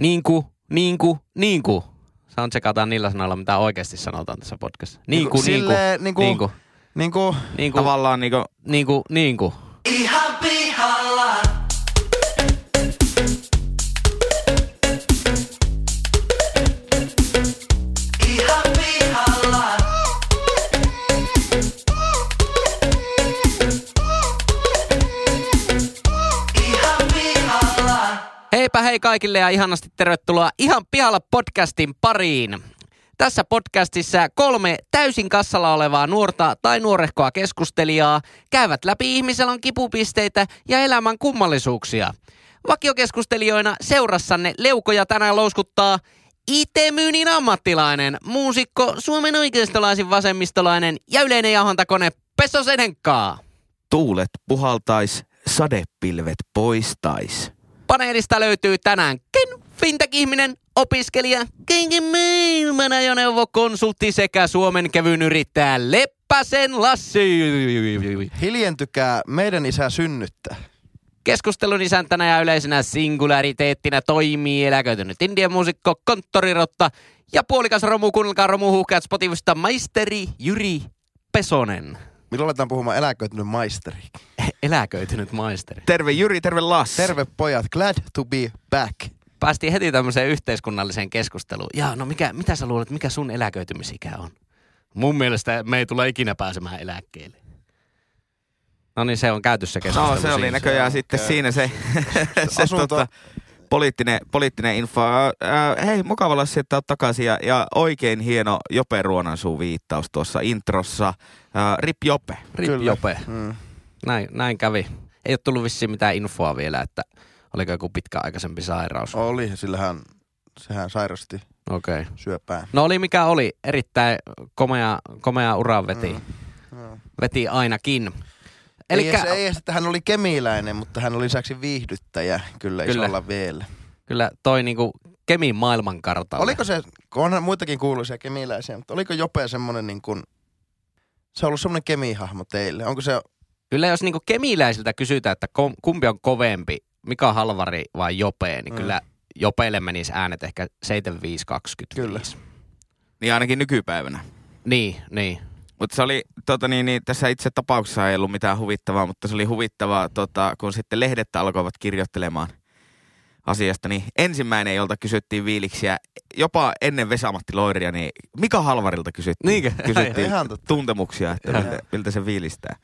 Niinku, niinku, niinku. Soundcheckataan niillä sanoilla, mitä oikeasti sanotaan tässä podcastissa. Niinku, niinku, silleen, niinku- niinku, Niinku, niinku, Tavallaan niinku, niinku, niinku. Heipä hei kaikille ja ihanasti tervetuloa Ihan pihalla podcastin pariin. Tässä podcastissa kolme täysin kassalla olevaa nuorta tai nuorehkoa keskustelijaa käyvät läpi ihmiselän kipupisteitä ja elämän kummallisuuksia. Vakiokeskustelijoina seurassanne leukoja tänään louskuttaa IT-myynnin ammattilainen, muusikko, Suomen oikeistolaisin vasemmistolainen ja yleinen jauhantakone Pesso Senenkkaa. tuulet puhaltais, sadepilvet poistais. Paneelista löytyy tänään Ken Fintech-ihminen, opiskelija, kenkin maailman ajoneuvokonsultti sekä Suomen kevyyn yrittäjä Leppäsen Lassi. hiljentykää, meidän isä synnyttää. Keskustelun isäntänä ja yleisenä singulariteettina toimii eläköitynyt indian muusikko, konttorirotta ja puolikas romu, kuunnelkaa romuhuhkeat Spotifysta maisteri Jyri Pesonen. Milloin aletaan puhumaan eläköitynyt maisteri? Eläköitynyt maisteri. Terve Jyri, terve Lassi. Terve pojat, glad to be back. Päästiin heti tämmöiseen yhteiskunnalliseen keskusteluun. Ja no mikä, mitä sä luulet, mikä sun eläköitymisikä on? Mun mielestä me ei tule ikinä pääsemään eläkkeelle. No niin, se on käytössä keskustelu. No se oli näköjään sitten siinä se, se Asunto- tota, poliittinen, poliittinen info. Äh, hei, mukava Lassi, että oot takaisin ja, ja oikein hieno Jope Ruonansuu viittaus tuossa introssa. Äh, Rip Jope. Rip Kyllä. Jope. Mm. Näin, näin kävi. Ei ole tullut vissiin mitään infoa vielä, että oliko joku pitkäaikaisempi sairaus. Oli, sillä hän, sehän sairasti Okei. Okay. syöpää. No oli mikä oli. Erittäin komea, komea ura veti. Mm. Joo. Veti ainakin. Elikkä... Ei, ei, että hän oli kemiläinen, mutta hän oli lisäksi viihdyttäjä kyllä, Kyllä. isolla vielä. kyllä toi niinku Kemin maailmankartalle. Oliko se, kun onhan muitakin kuuluisia kemiläisiä, mutta oliko Jope semmoinen niin kuin, se on ollut semmoinen kemihahmo teille? Onko se, Kyllä jos niinku kemiläisiltä kysytään, että kom, kumpi on kovempi, Mika Halvari vai Jope, niin Mm. kyllä Jopeelle menisi äänet ehkä 75-25. Kyllä. Niin ainakin nykypäivänä. Niin, niin. Mutta se oli, tota niin, niin, tässä itse tapauksessa ei ollut mitään huvittavaa, mutta se oli huvittavaa, tota, kun sitten lehdet alkoivat kirjoittelemaan asiasta, niin ensimmäinen, jolta kysyttiin viiliksiä, jopa ennen Vesamatti Loiria, niin Mika Halvarilta kysyttiin, Niinkö? kysyttiin tuntemuksia, että miltä, miltä se viilistää.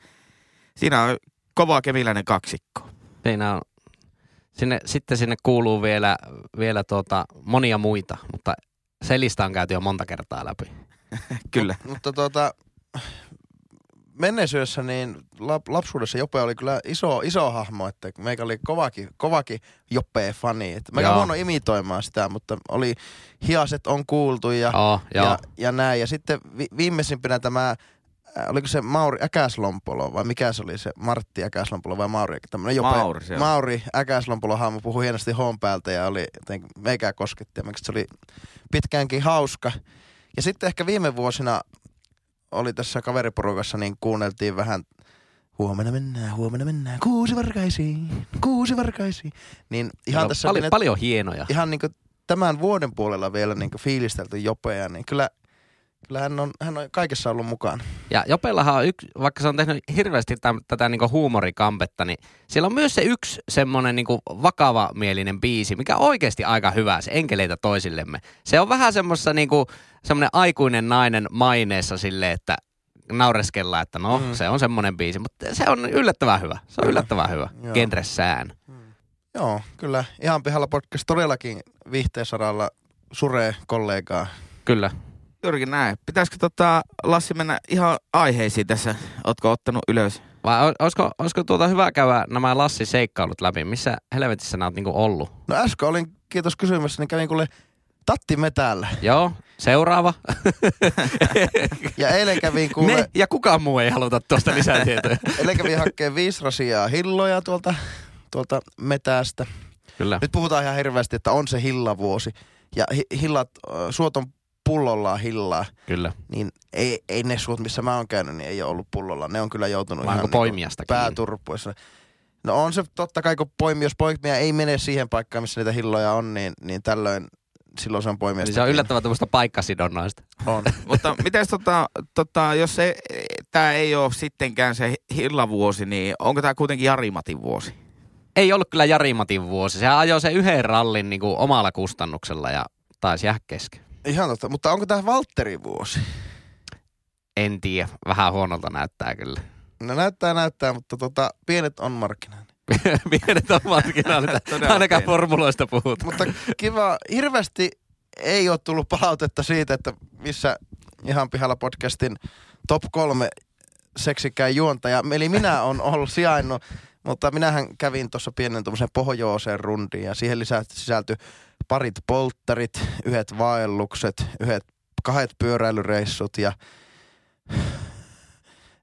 Siinä on kova kemiläinen kaksikko. Siinä on, sinne, sitten sinne kuuluu vielä, vielä tuota, monia muita, mutta se lista on käyty jo monta kertaa läpi. Kyllä. mutta tuota, menneisyydessä niin lap, lapsuudessa Jope oli kyllä iso, iso hahmo, että meikä oli kovakin, kovakin Jope-fani. Meikä Joo. huono imitoimaan sitä, mutta oli hiaset on kuultu ja, Oh, ja, ja näin. Ja sitten vi, viimeisimpänä tämä, oliko se Mauri Äkäslompolo vai mikä se oli se Martti Äkäslompolo vai Mauri? Tämmönen Jope, Mauri se. Mauri Äkäslompolo hahmo puhui hienosti hoon päältä ja oli jotenkin meikä kosketti ja se oli pitkäänkin hauska. Ja sitten ehkä viime vuosina oli tässä kaveriporukassa, niin kuunneltiin vähän Huomenna mennään, huomenna mennään, kuusi varkaisiin, kuusi varkaisiin. Niin ihan on tässä paljon, pidettiin- paljon hienoja. ihan niin tämän vuoden puolella vielä niin fiilistelty Jopea, niin kyllä, kyllä hän, on, hän on kaikessa ollut mukana. Ja Jopellahan on yksi, vaikka se on tehnyt hirveästi täm, tätä niinku huumorikampetta, niin siellä on myös se yksi semmoinen niinku vakavamielinen biisi, mikä on oikeasti aika hyvä, se Enkeleitä toisillemme. Se on vähän semmoista niinku, semmoinen aikuinen nainen maineessa sille, että naureskellaan, että no, Mm. mm. se on semmoinen biisi, mutta se on yllättävän hyvä. Se on yllättävän hyvä, Joo. genressään. Joo, kyllä. Ihan pihalla podcast todellakin viihteen saralla suree kollegaa. Kyllä. Juurikin näin. Pitäisikö tota, Lassi mennä ihan aiheisiin tässä? Ootko ottanut ylös? Vai ol- olisiko, olisiko tuota hyvä käydä nämä Lassi seikkailut läpi? Missä helvetissä nämä oot niinku ollut? No äsken olin, kiitos kysymässä, niin kävin kuule Tatti Metällä. Joo, seuraava. Ja eilen kävin kuule, Ne ja kukaan muu ei haluta tuosta lisätietoja. eilen kävin hakkeen viisi rasiaa hilloja tuolta, tuolta metästä. Kyllä. Nyt puhutaan ihan hirveästi, että on se hillavuosi. Ja hi- hillat, äh, suot on pullollaan hillaa. Kyllä. niin ei, ei ne suut, missä mä oon käynyt, niin ei ole ollut pullolla. Ne on kyllä joutunut Vai onko ihan niinku pääturpoissa. No on se totta kai, kun poimi, jos poimia ei mene siihen paikkaan, missä niitä hilloja on, niin, niin tällöin silloin se on poimia. Niin se on yllättävän tuommoista paikkasidonnaista. On. Mutta miten tota, tota, jos se, tämä ei ole sittenkään se hillavuosi, niin onko tämä kuitenkin Jari-Matin vuosi? Ei ollut kyllä Jari Matin vuosi. Se ajoi sen yhden rallin niin kuin omalla kustannuksella ja taisi jäädä kesken. Ihan totta. Mutta onko tämä Valtterin vuosi? En tiedä. Vähän huonolta näyttää kyllä. No näyttää, näyttää, mutta tota, pienet on markkinaan. Pienet on. Todella Ainakaan formuloista puhut. Mutta kiva, hirveästi ei ole tullut palautetta siitä, että missä ihan pihalla podcastin top kolme seksikään juontaja. Eli minä on ollut sijainnut, mutta minähän kävin tuossa pienen tuommoisen pohjoiseen rundiin ja siihen sisältyi parit polttarit, yhdet vaellukset, yhdet kahdet pyöräilyreissut ja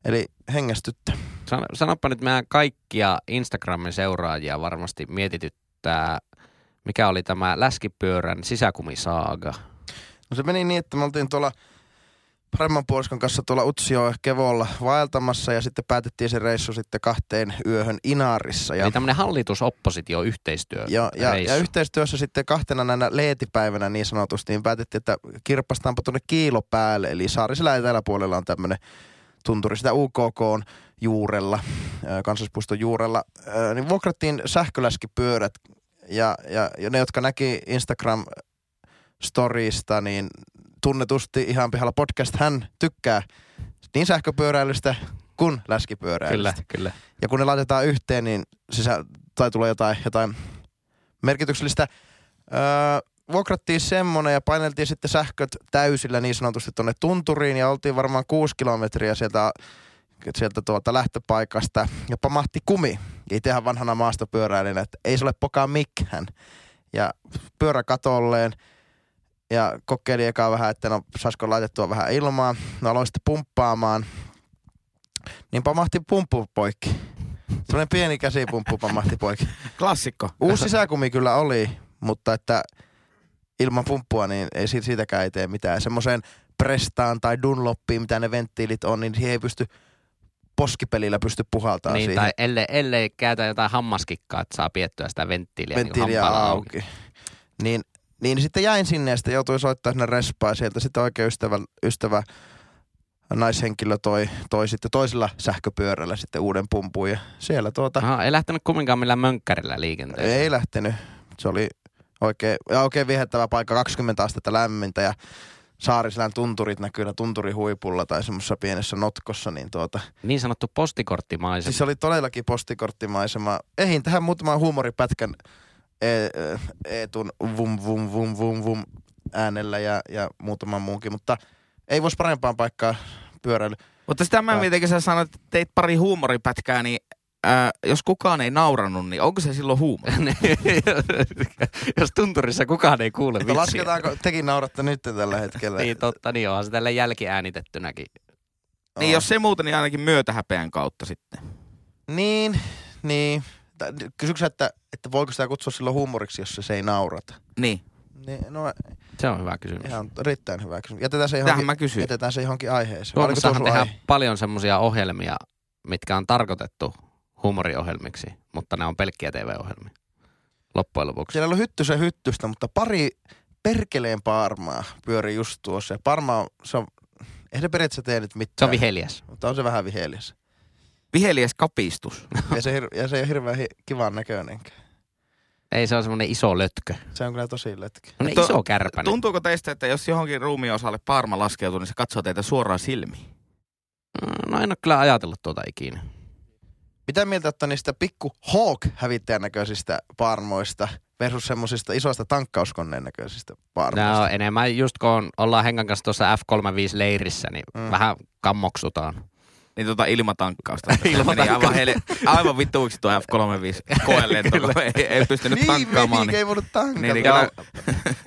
Eli hengästyttä. Sano, sanoppa nyt meidän kaikkia Instagramin seuraajia varmasti mietityttää, mikä oli tämä läskipyörän sisäkumisaaga. No se meni niin, että me oltiin tuolla paremman puoliskon kanssa tuolla Utsio Kevolla vaeltamassa ja sitten päätettiin se reissu sitten kahteen yöhön Inarissa. Ja, Eli tämmöinen hallitusoppositio yhteistyö. ja, ja, ja yhteistyössä sitten kahtena näinä leetipäivänä niin sanotusti, niin päätettiin, että kirppastaanpa tuonne kiilo päälle. Eli Saarisella eteläpuolella on tämmöinen tunturi sitä UKK on juurella, kansallispuiston juurella. Niin vuokrattiin sähköläskipyörät ja, ja, ja ne, jotka näki Instagram storista, niin tunnetusti ihan pihalla podcast hän tykkää niin sähköpyöräilystä kuin läskipyöräilystä. Kyllä, kyllä. Ja kun ne laitetaan yhteen, niin sisä, tai tulee jotain, jotain merkityksellistä. Öö, vuokrattiin semmonen ja paineltiin sitten sähköt täysillä niin sanotusti tuonne tunturiin ja oltiin varmaan kuusi kilometriä sieltä, sieltä tuolta lähtöpaikasta ja pamahti kumi. Itsehän vanhana maastopyöräilijänä, että ei se ole pokaa mikään. Ja pyörä katolleen ja kokeili ekaa vähän, että no saisiko laitettua vähän ilmaa. No aloin sitten pumppaamaan. Niin pamahti pumppu poikki. Sellainen pieni käsipumppu pamahti poikki. Klassikko. Uusi sisäkumi kyllä oli, mutta että ilman pumppua niin ei siitä- siitäkään ei tee mitään. Semmoiseen Prestaan tai Dunloppiin, mitä ne venttiilit on, niin siihen ei pysty poskipelillä pysty puhaltaa Niin, siihen tai ellei, ellei käytä jotain hammaskikkaa, että saa piettyä sitä venttiiliä, venttiiliä niin hampaalla auki. Niin, niin sitten jäin sinne ja sitten joutui soittaa sinne respaa sieltä. Sitten oikein ystävä, ystävä naishenkilö toi, toi sitten toisella sähköpyörällä sitten uuden pumpun ja siellä tuota, Aha, ei lähtenyt kumminkaan millään mönkkärillä liikenteeseen. Ei lähtenyt. Se oli oikein, ja oikein viehättävä paikka, 20 astetta lämmintä ja Saariselän tunturit näkyy tunturi huipulla tai semmoisessa pienessä notkossa, niin tuota, Niin sanottu postikorttimaisema. siis se oli todellakin postikorttimaisema. Ehin tähän muutaman huumoripätkän Eetun vum vum vum vum vum äänellä ja, ja muutaman muunkin, mutta ei voisi parempaan paikkaan pyöräily. Mutta sitä mä mietin, kun sä sanoit, että teit pari huumoripätkää, niin ää, jos kukaan ei naurannut, niin onko se silloin huumori? Jos tunturissa kukaan ei kuule vitsiä. lasketaanko, tekin nauratte nyt tällä hetkellä. Niin totta, niin onhan se tälle jälkiäänitettynäkin. Niin jos se muuta, niin ainakin myötähäpeän kautta sitten. Niin, niin. Kysyksä, että, että voiko sitä kutsua silloin huumoriksi, jos se ei naurata? Niin. Niin, no Se on hyvä kysymys. ihan erittäin hyvä kysymys. Jätetään se Tähän johonkin, mä kysyin. jätetään se johonkin aiheeseen. Suomessahan tehdään aihe? paljon semmoisia ohjelmia, mitkä on tarkoitettu huumoriohjelmiksi, mutta ne on pelkkiä TV-ohjelmia. Loppujen lopuksi. Siellä oli hyttysen hyttystä, mutta pari perkeleen parmaa pyöri just tuossa. Ja parma on, se on, eihän se periaatteessa tee nyt mitään. Se on viheliäs. Mutta on se vähän viheliäs. Viheliäs kapistus. Ja se, ja se ei ole hirveän hi- kivan näköinenkään. Ei se on semmoinen iso lötkö. Se on kyllä tosi letki. Semmoinen To- iso kärpänen. Tuntuuko teistä, että jos johonkin ruumiosalle parma laskeutuu, niin se katsoo teitä suoraan silmiin? No en ole kyllä ajatellut tuota ikinä. Mitä mieltä olette niistä pikku Hawk-hävittäjän näköisistä parmoista versus semmoisista isoista tankkauskoneen näköisistä parmoista? On enemmän just kun ollaan Henkan kanssa tuossa F35-leirissä, niin Mm. mm. vähän kammoksutaan. Niin tota ilmatankkausta. Se Ilmatankkausta. meni aivan, heille, aivan vittuiksi tuo F35 koelento, kun ei, ei pystynyt niin, tankkaamaan. Niin, ei voinut tankata. Niin, niin, kyllä.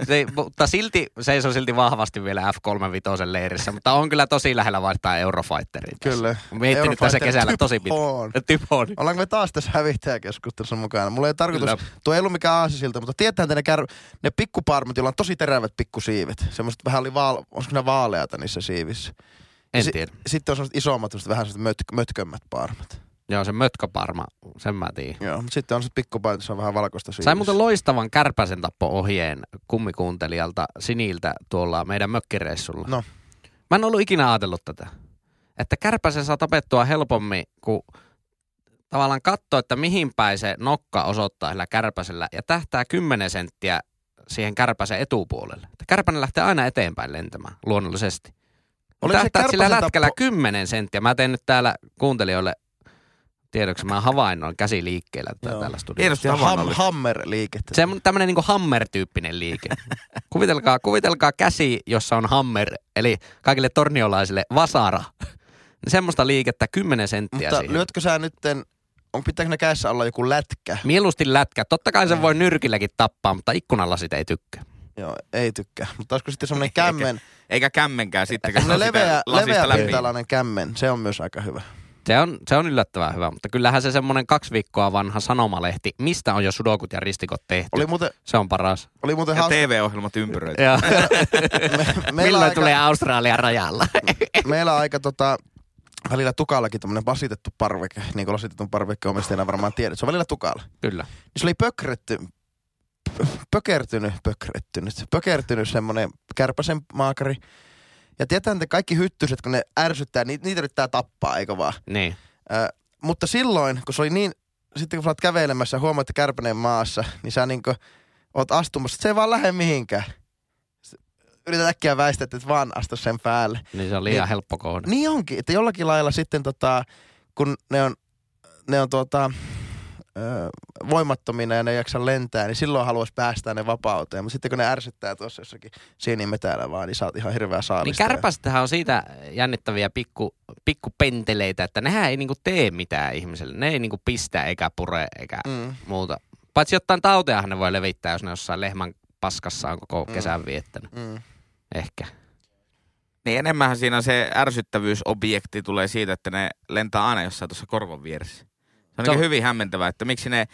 se, ei- mutta silti seisoo silti vahvasti vielä F35 leirissä, mutta on kyllä tosi lähellä vaihtaa Eurofighteriin. Kyllä. Miettinyt tässä kesällä tosi pitkään. Typhoon. Ollaanko me taas tässä hävittäjäkeskustelussa mukana? Mulla ei tarkoitus, Kyllä. tuo ei ollut mikään aasisilta, mutta tietää ne, kär, ne pikkuparmit, joilla on tosi terävät pikkusiivet. Semmoiset vähän oli vaal, olisiko ne vaaleata niissä siivissä. En Si- tiedä. Sitten on semmoiset isommat, semmoiset vähän semmoiset möt, mötkömmät parmat. Joo, se mötköparma, sen mä tiedän. Joo, mutta sitten on se pikkupaita, se on vähän valkoista siinä. Sain muuten loistavan kärpäsen tappo-ohjeen kummikuuntelijalta Siniltä tuolla meidän mökkireissulla. No. Mä en ollut ikinä ajatellut tätä. Että kärpäsen saa tapettua helpommin, kun tavallaan katsoo, että mihin päin se nokka osoittaa sillä kärpäsellä ja tähtää 10 senttiä siihen kärpäsen etupuolelle. Että kärpänen lähtee aina eteenpäin lentämään luonnollisesti. Se Tähtäät sillä lätkällä tappo- 10 senttiä. Mä teen nyt täällä kuuntelijoille tiedoksi, mä havainnoin käsiliikkeellä tätä täällä studiossa. Hienosti Ham, hammer-liikettä. Se on tämmöinen niin Hammer-tyyppinen liike. kuvitelkaa, kuvitelkaa käsi, jossa on Hammer, eli kaikille torniolaisille vasara. Semmoista liikettä 10 senttiä Mutta siihen. lyötkö sä nytten, on, pitääkö ne kädessä olla joku lätkä? Mieluusti lätkä. Totta kai sen voi nyrkilläkin tappaa, mutta ikkunalla sitä ei tykkää. Joo, ei tykkää. Mutta olisiko sitten semmoinen kämmen, Eikä kämmenkään sitten, kun se semmoinen on leveä, leveä pintalainen kämmen, se on myös aika hyvä. Se on, se on yllättävän hyvä, mutta kyllähän se semmoinen kaksi viikkoa vanha sanomalehti, mistä on jo sudokut ja ristikot tehty. Oli muuten, Se on paras. oli muuten Ja hauska. TV-ohjelmat ympyröitä. Me, meillä, Milloin aika, tulee Australian rajalla? meillä on aika tota, välillä tukallakin tämmöinen lasitettu parveke, niin kuin lasitetun parvekkeen omistajana varmaan tiedät. Se on välillä tukalla. Kyllä. Niin se oli pökretty, pö- pökertynyt, pökrettynyt, pökertynyt semmoinen kärpäsen maakari. Ja tietää, että kaikki hyttyset, kun ne ärsyttää, niitä, niitä yrittää tappaa, eikö vaan? Niin. Ö, mutta silloin, kun se oli niin, sitten kun sä oot kävelemässä ja huomaat, että kärpänen maassa, niin sä niin oot astumassa, että se ei vaan lähde mihinkään. Yrität äkkiä väistää, että et vaan astu sen päälle. Niin se on liian Niin. helppo kohde. Niin onkin, että jollakin lailla sitten tota, kun ne on, ne on tuota, ö, voimattomina ja ne ei jaksa lentää, niin silloin haluaisi päästää ne vapauteen. Mutta sitten kun ne ärsyttää tuossa jossakin sienimetällä vaan, niin saat ihan hirveä Niin saalista. kärpästähän on siitä jännittäviä pikku, pikkupenteleitä, että nehän ei niinku tee mitään ihmiselle. Ne ei niinku pistä eikä pure eikä Mm. muuta. Paitsi jotain tauteahan ne voi levittää, jos ne jossain lehmän paskassa on koko Mm. kesän viettänyt. Mm. Ehkä. Niin enemmänhän siinä se ärsyttävyysobjekti tulee siitä, että ne lentää aina jossain tuossa korvan vieressä. Se on, Se on- niin hyvin hämmentävää, että miksi ne,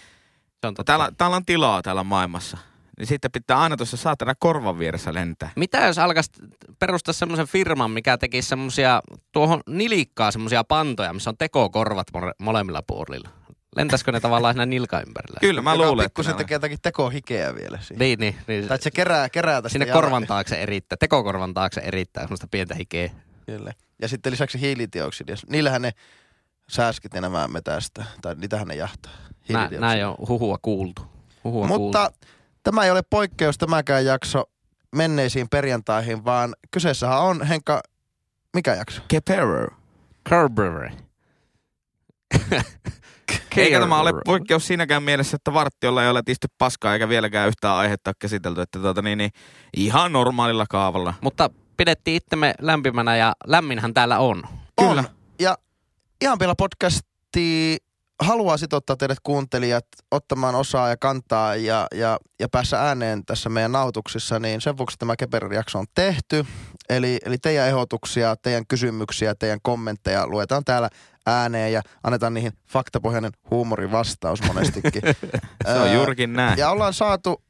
Se on totta. täällä, täällä on tilaa täällä maailmassa. Niin sitten pitää aina tuossa saatana korvan vieressä lentää. Mitä jos alkaisi perustaa semmoisen firman, mikä tekisi semmoisia tuohon nilikkaa semmoisia pantoja, missä on tekokorvat mole- molemmilla puolilla? Lentäisikö ne tavallaan siinä nilkan ympärillä? Kyllä mä Joka luulen, että pikkusen ne on. tekee jotakin tekohikeä vielä siihen. Niin, niin. niin. Tai se kerää, kerää tästä Sinne jalan- korvan taakse erittää, tekokorvan taakse erittää semmoista pientä hikeä. Kyllä. Ja sitten lisäksi hiilidioksidia. Niillähän ne sääskit ja nämä metästä. Tai niitähän ne jahtaa. Nä, näin on huhua kuultu. Huhua kuultu. Mutta tämä ei ole poikkeus tämäkään jakso menneisiin perjantaihin, vaan kyseessähän on Henkka, mikä jakso? Keperer. Carberry. Eikä tämä ole poikkeus siinäkään mielessä, että varttiolla ei ole tisty paskaa eikä vieläkään yhtään aihetta ole käsitelty. Että tuota, niin, niin, ihan normaalilla kaavalla. Mutta pidettiin itsemme lämpimänä ja lämminhän täällä on. On. Ihan vielä podcasti haluaa sitouttaa teidät kuuntelijat ottamaan osaa ja kantaa ja, ja, ja päässä ääneen tässä meidän nautuksissa, niin sen vuoksi tämä Keperer-jakso on tehty. Eli, eli teidän ehdotuksia, teidän kysymyksiä, teidän kommentteja luetaan täällä ääneen ja annetaan niihin faktapohjainen huumorivastaus monestikin. Se on juurikin näin. Ja ollaan saatu,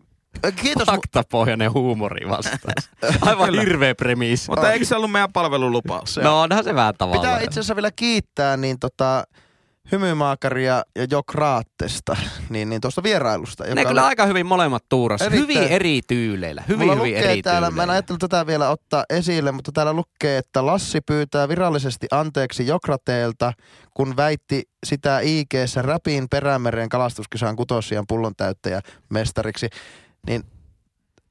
kiitos, Faktapohjainen huumori vastaus. Aivan Kyllä. hirveä premissi. Mutta eikö se ollut meidän palvelulupaus? se No onhan se vähän tavallaan. Pitää itse asiassa vielä kiittää niin tota, Hymymaakaria ja Jokraattesta, niin, niin tuosta vierailusta. Ne kyllä aika hyvin molemmat tuurassa. Erittäin- Hyvin eri tyyleillä. Hyvin, Mulla hyvin eri täällä, mä en tyyleillä. ajatellut tätä vielä ottaa esille, mutta täällä lukee, että Lassi pyytää virallisesti anteeksi Jokrateelta, kun väitti sitä IG-ssä räpiin Perämeren kalastuskisan kutosian pullon täyttäjä mestariksi. Niin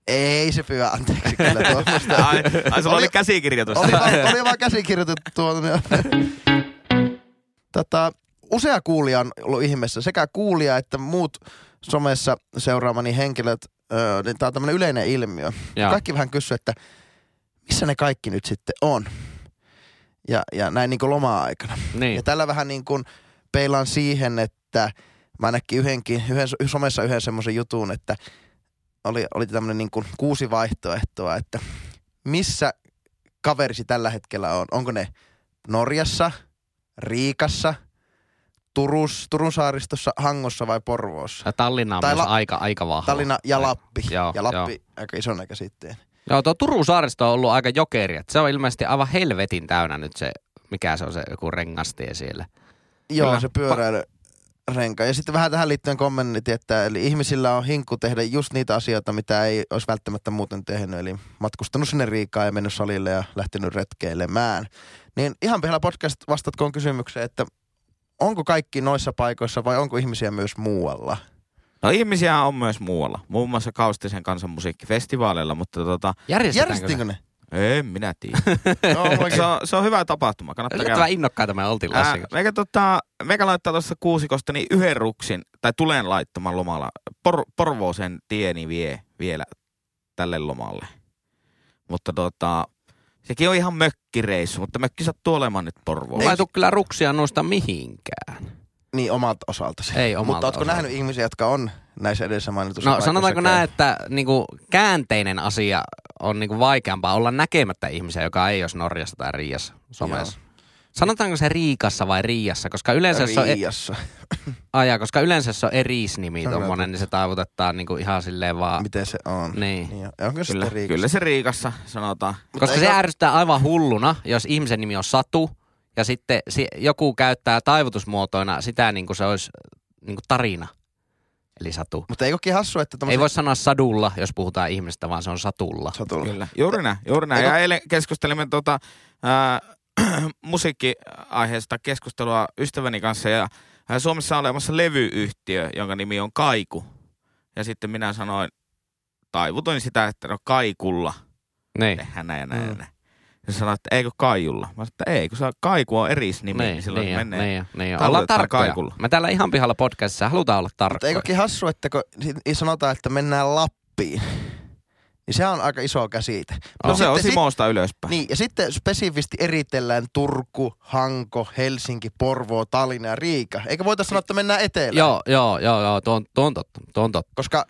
ei se pyydä anteeksi kyllä tuommoista. Ai, ai sulla oli, Oli- käsikirjoitus. Oli vaan, oli vaan käsikirjoitettu tuonne. Tätä, usea kuulija on ollut ihmeessä, sekä kuulija että muut somessa seuraamani henkilöt. Öö, niin tämä on tämmöinen yleinen ilmiö. Joo. Kaikki vähän kysyy, että missä ne kaikki nyt sitten on. Ja, ja näin niin kuin loma-aikana. Niin. Ja tällä vähän niin kuin peilaan siihen, että mä näkin yhdenkin, yhden, somessa yhden semmoisen jutun, että oli, oli tämmöinen niin kuin kuusi vaihtoehtoa, että missä kaverisi tällä hetkellä on. Onko ne Norjassa, Riikassa, Turus, Turun saaristossa, Hangossa vai Porvoossa? Ja Tallinna on Tai myös La- aika, aika vahva. Tallinna ja Lappi. Joo, ja Lappi aika ison käsitteen. Joo, tuo Turun saaristo on ollut aika jokeri. Se on ilmeisesti aivan helvetin täynnä nyt se, mikä se on se joku rengastie siellä. Joo, Kyllä. se pyöräilyrenka. Ja sitten vähän tähän liittyen kommentit, että eli ihmisillä on hinkku tehdä just niitä asioita, mitä ei olisi välttämättä muuten tehnyt. Eli matkustanut sinne Riikaan ja mennyt salille ja lähtenyt retkeilemään. Niin ihan pihalla podcast vastatkoon kysymykseen, että onko kaikki noissa paikoissa vai onko ihmisiä myös muualla? No ihmisiä on myös muualla, muun muassa Kaustisen kansanmusiikkifestivaaleilla, mutta tota, Järjestetäänkö ne? En minä tiedä. No, se, on, se on hyvä tapahtuma, kannattaa käydä. Yllättävän innokkaita me oltiin Lassin kanssa. meikä, tota, meikä laittaa tuossa kuusikosta niin yhden ruksin, tai tulen laittamaan lomalla. Por, Porvooseen tieni vie vielä tälle lomalle. Mutta tota, sekin on ihan mökkireissu, mutta mökki sattuu olemaan nyt. Mulla ei tule kyllä ruksia noista mihinkään. Niin omalta osaltasi. Ei omalta Mutta ootko osalta. nähnyt ihmisiä, jotka on näissä edessä mainituissa No sanotaanko näin, että niinku, käänteinen asia on niinku vaikeampaa olla näkemättä ihmisiä, joka ei olisi Norjassa tai Riiassa somessa. Sanotaanko se Riikassa vai Riiassa, koska yleensä se on, e- aja, koska yleensä se on erisnimi kyllä niin se taivutetaan niinku ihan silleen vaan. Miten se on? Niin. Niin, ja onko se Kyllä, Riikassa? kyllä se Riikassa sanotaan. Koska se eikö- ärsyttää aivan hulluna, jos ihmisen nimi on Satu, ja sitten si- joku käyttää taivutusmuotoina sitä niin kuin se olisi niin kuin tarina. Eli Satu. Mutta ei olekin hassu, että Ei tommoset... voi sanoa Sadulla, jos puhutaan ihmisestä, vaan se on Satulla. Satulla. Kyllä, juuri näin, juuri näin. Eikö- Ja eilen keskustelimme tuota, ää, musiikkiaiheesta keskustelua ystäväni kanssa ja ää, Suomessa on olemassa levyyhtiö, jonka nimi on Kaiku. Ja sitten minä sanoin, taivutoin sitä, että no Kaikulla Niin. tehdään näin ja näin. Mm. ja näin. Ja se sanoi, että eikö Kaijulla? Mä sanoin, että ei, kun on Kaiku on erisnimi, niin, Niin, silloin niin, menee. niin, niin, niin. Ollaan tarkkoja. kaikulla. Me täällä ihan pihalla podcastissa halutaan olla Mutta tarkkoja. eikökin hassu, että kun si- sanotaan, että mennään Lappiin, niin se on aika iso käsite. No, se on Simosta ylöspäin. Niin, ja sitten spesifisti eritellään Turku, Hanko, Helsinki, Porvoo, Tallinna ja Riika. Eikä voitaisiin sanoa, että mennään etelään? Joo, joo, joo, joo, tuo on, tuo on totta, tuo on totta. Koska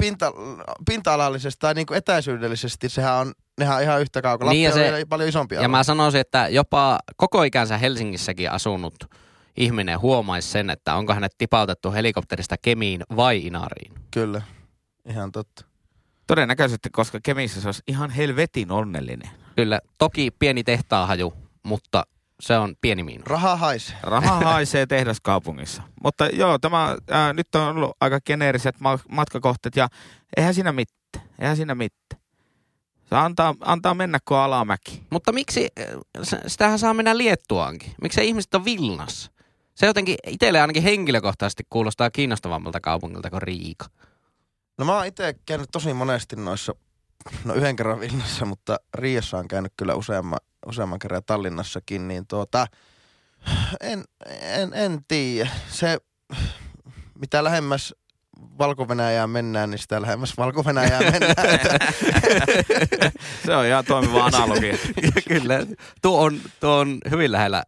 pinta, pinta-alallisesti tai niin kuin etäisyydellisesti sehän on, nehän on ihan yhtä kaukaa. Lappi Niin ja on se- vielä paljon isompi Ja alue. mä sanoisin, että jopa koko ikänsä Helsingissäkin asunut ihminen huomaisi sen, että onko hänet tipautettu helikopterista Kemiin vai Inariin. Kyllä, ihan totta. Todennäköisesti, koska Kemissä se olisi ihan helvetin onnellinen. Kyllä, toki pieni tehtaahaju, mutta se on pieni miinus. Raha haisee. Raha haisee tehdaskaupungissa. Mutta joo, tämä ää, nyt on ollut aika geneeriset ma- matkakohteet ja eihän siinä mitään. Eihän siinä mitään. Se antaa, antaa mennä kuin alamäki. Mutta miksi, äh, sitähän saa mennä Liettuaankin. Miksi ihmiset on Vilnassa? Se jotenkin itselle ainakin henkilökohtaisesti kuulostaa kiinnostavammalta kaupungilta kuin Riika. No mä oon itse käynyt tosi monesti noissa, no yhden kerran Vilnassa, mutta Riassa on käynyt kyllä useamman, useamman kerran Tallinnassakin, niin tuota, en, en, en tiedä. Se, mitä lähemmäs valko mennään, niin sitä lähemmäs valko mennään. Se on ihan toimiva analogia. Kyllä, tuo on, tuo on hyvin lähellä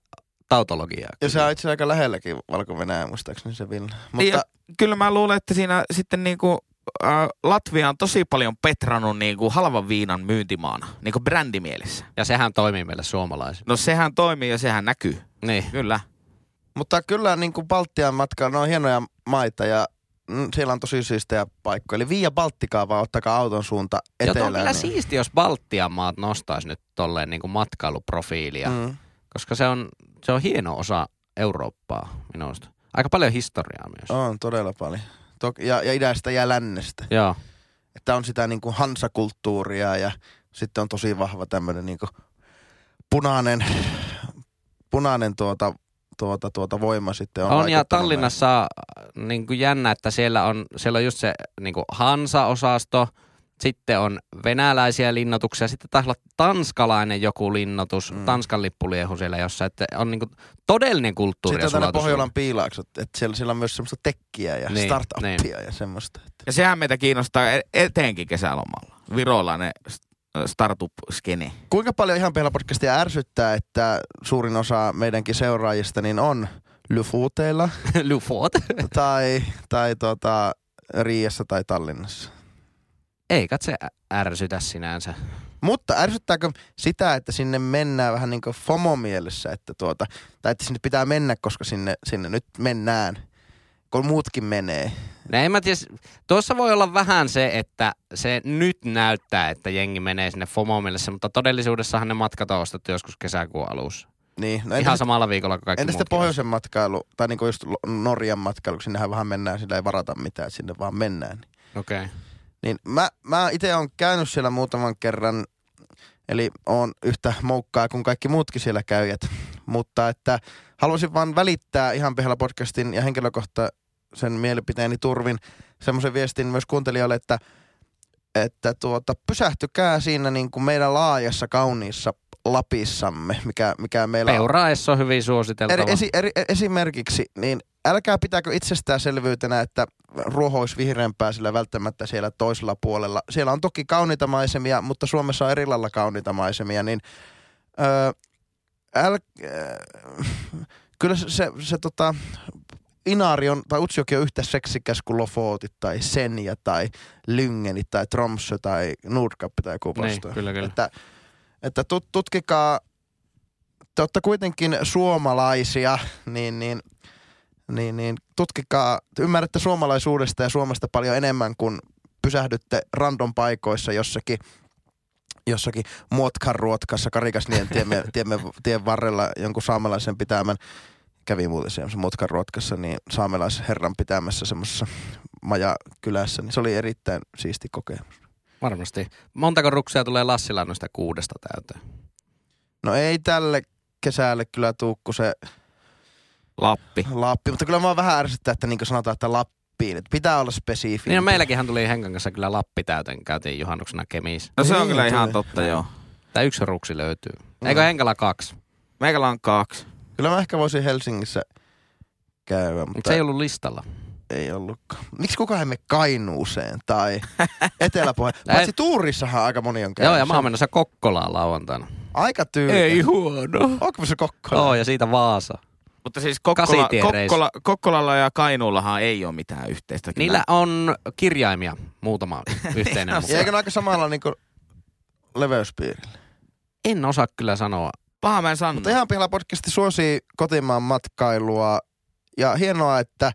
tautologiaa. ja se on itse aika lähelläkin valko muistaakseni se Vilna. Mutta... Mutta Ja, kyllä mä luulen, että siinä sitten niinku, äh, Latvia on tosi paljon petrannut niinku halvan viinan myyntimaana, niinku brändimielessä. Ja sehän toimii meille suomalaisille. No sehän toimii ja sehän näkyy. Niin. Kyllä. Mutta kyllä niin kuin Baltian matka, ne on hienoja maita ja mm, siellä on tosi siistejä paikkoja. Eli Via Baltikaa vaan ottakaa auton suunta Joo, etelään. on kyllä niin- siisti, jos Baltian maat nostaisi nyt tolleen niin kuin matkailuprofiilia, mm. Koska se on, se on hieno osa Eurooppaa minusta. Aika paljon historiaa myös. On todella paljon. Tok- ja, ja idästä ja lännestä. Joo. Että on sitä niin kuin hansakulttuuria ja sitten on tosi vahva tämmöinen niin kuin punainen, punainen tuota, tuota, tuota voima sitten on. On, ja Tallinnassa niin kuin jännä, että siellä on, siellä on just se niin kuin Hansa-osasto, sitten on venäläisiä linnoituksia, sitten taisi olla tanskalainen joku linnoitus, Mm. Tanskan lippuliehu siellä jossain, että on niin kuin todellinen kulttuuri Sitten on tänne sulatus. Pohjolan piilaaksot, että siellä, siellä on myös semmoista tekkiä ja niin, Niin, startuppia ja semmoista. Että. Ja sehän meitä kiinnostaa e- etenkin kesälomalla. Virolainen st- startup-skene. Kuinka paljon ihan pihalla podcastia ärsyttää, että suurin osa meidänkin seuraajista niin on lyfuuteilla Lufot. tai, tai tota, Riiassa tai Tallinnassa. Ei katse ärsytä sinänsä. Mutta ärsyttääkö sitä, että sinne mennään vähän niin kuin FOMO-mielessä, että tuota, tai että sinne pitää mennä, koska sinne, sinne nyt mennään, kun muutkin menee. No en mä tiedä, tuossa voi olla vähän se, että se nyt näyttää, että jengi menee sinne FOMO mielessä, mutta todellisuudessahan ne matkat on ostettu joskus kesäkuun alussa. Niin. No, Ihan samalla viikolla kuin kaikki entä sitten pohjoisen matkailu, tai niinku just Norjan matkailu, sinnehän vähän mennään, sillä ei varata mitään, sinne vaan mennään. asiat. Okei. Okay. Niin mä, mä itse olen käynyt siellä muutaman kerran, eli on yhtä moukkaa kuin kaikki muutkin siellä käyjät. Mutta että haluaisin vaan välittää ihan pihalla podcastin ja henkilökohtaisen mielipiteeni turvin semmoisen viestin myös kuuntelijoille, että, että tuota, pysähtykää siinä niin kuin meidän laajassa kauniissa Lapissamme, mikä, mikä meillä on. Peuraessa on hyvin suositeltava. Eri, esi, eri, esimerkiksi, niin älkää pitääkö itsestäänselvyytenä, että ruoho olisi vihreämpää sillä välttämättä siellä toisella puolella. Siellä on toki kauniita maisemia, mutta Suomessa on eri lailla kauniita maisemia, niin öö, äl, öö, kyllä se, se, se tota, Inaari on, tai Utsjoki on yhtä seksikäs kuin Lofotit tai Senja tai Lyngenit tai Tromsø tai Nordkapp tai joku Niin, vastaava. kyllä, kyllä. Että, että tut, tutkikaa, te olette kuitenkin suomalaisia, niin, niin, niin, niin tutkikaa, te ymmärrätte suomalaisuudesta ja Suomesta paljon enemmän kuin pysähdytte random paikoissa jossakin jossakin Muotkan ruotkassa Karikasnien tiemme, tiemme, tien varrella jonkun saamelaisen pitämän kävi muuten semmoisessa Muotkan ruotkassa, niin saamelaisherran pitämässä semmoisessa majakylässä, niin se oli erittäin siisti kokemus. Varmasti. Montako ruksia tulee Lassilla noista kuudesta täyteen? No ei tälle kesälle kyllä tuu, kun se Lappi. Lappi, mutta kyllä mä vähän ärsyttää, että niin kuin sanotaan, että Lappiin, että pitää olla spesifi. Niin no, meilläkinhän tuli Henkan kanssa kyllä Lappi täyteen. Käytiin juhannuksena Kemissä. No se on Niin, kyllä ihan tulee. totta, joo. Tai yksi ruksi löytyy. Eikö Henkalla kaksi? Meikällä on kaksi. Kyllä mä ehkä voisin Helsingissä käydä, mutta se ei ollut listalla. ei ollutkaan. Miksi kukaan ei mene Kainuuseen tai Eteläpohjaan? Ei. Paitsi Tuurissahan aika moni on käynyt. Joo, ja mä oon on menossa Kokkolaan lauantaina. Aika tyylikäs. huono. Onko se Kokkola? Oo, ja siitä Vaasa. Mutta siis Kokkola. Kokkola, Kokkolalla ja Kainuullahan ei ole mitään yhteistä. kyllä. Niillä on kirjaimia muutama yhteinen. No eikö ne aika samalla niinku leveyspiirillä? en osaa kyllä sanoa. Paha mä en sano. Mutta ihan pihalla podcasti suosii kotimaan matkailua. Ja hienoa, että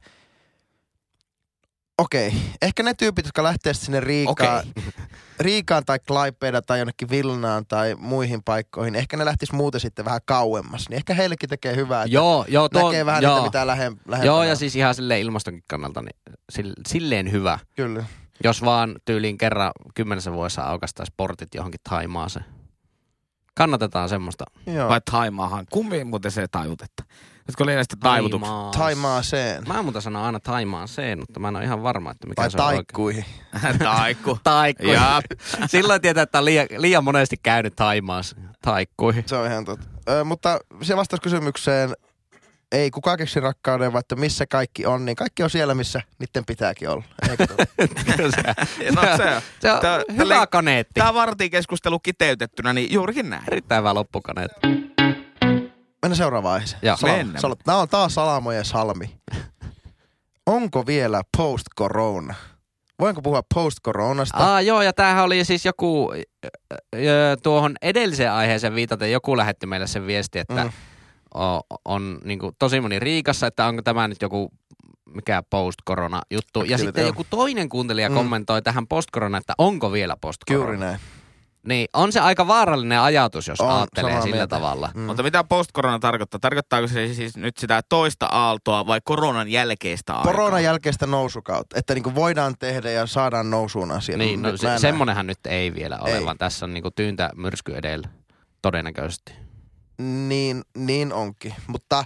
okei, ehkä ne tyypit, jotka lähtee sinne Riikaan, Okei. Riikaan tai Klaipeda tai jonnekin Vilnaan tai muihin paikkoihin, ehkä ne lähtis muuten sitten vähän kauemmas. Niin ehkä heillekin tekee hyvää, että Joo, joo, tuo, näkee vähän joo. niitä, mitä lähem, lähempänä. Joo, ja siis ihan silleen ilmastonkin kannalta niin sil- silleen hyvä. Kyllä. Jos vaan tyyliin kerran kymmenessä vuodessa aukastaisi portit johonkin Taimaaseen. Kannatetaan semmoista. Joo. Vai Taimaahan. Kumpi muuten se taivutetta? Nyt kun oli näistä taivutuksia. Taimaas. Taimaaseen. Mä muuten sanon aina Taimaan sen, mutta mä en ole ihan varma, että mikä Tai se on oikein. taikkuihin. Taikku. Taikku. Silloin tietää, että on liian, liian monesti käynyt Taimaassa. Taikkuihin. Se on ihan totta. Ö, mutta se vastaus kysymykseen, ei kukaan keksi rakkauden, vaan että missä kaikki on, niin kaikki on siellä, missä niiden pitääkin olla. Eikö totta? No se on. Se on Tää- hyvä kaneetti. Tämä vartiin keskustelu kiteytettynä, niin juurikin näin. Erittäin hyvä loppukaneetti. Mennään seuraavaan aiheeseen. Joo. Salama. Mennään. Sal- Nämä on taas Salamojen salmi. Onko vielä post-corona? Voinko puhua post-coronasta? Aa, joo, ja tämähän oli siis joku, ö, ö, tuohon edelliseen aiheeseen viitaten joku lähetti meille sen viesti, että Mm. On, on niin kuin, tosi moni Riikassa, että onko tämä nyt joku mikä post-corona juttu. Ja Kyllä, sitten joku toinen kuuntelija Mm. mm. kommentoi tähän post-corona, että onko vielä post-corona. Juuri näin. Niin, on se aika vaarallinen ajatus, jos On, ajattelee sillä mieltä. tavalla. Mm. Mutta mitä post-corona tarkoittaa? Tarkoittaako se siis nyt sitä toista aaltoa vai koronan jälkeistä aikaa? Koronan jälkeistä nousukautta, että niinku voidaan tehdä ja saadaan nousuun asia. Niin, no, Nyt se, semmonenhan nyt ei vielä ole, Ei. vaan tässä on niinku tyyntä myrsky edellä. Todennäköisesti. Niin, niin onkin. Mutta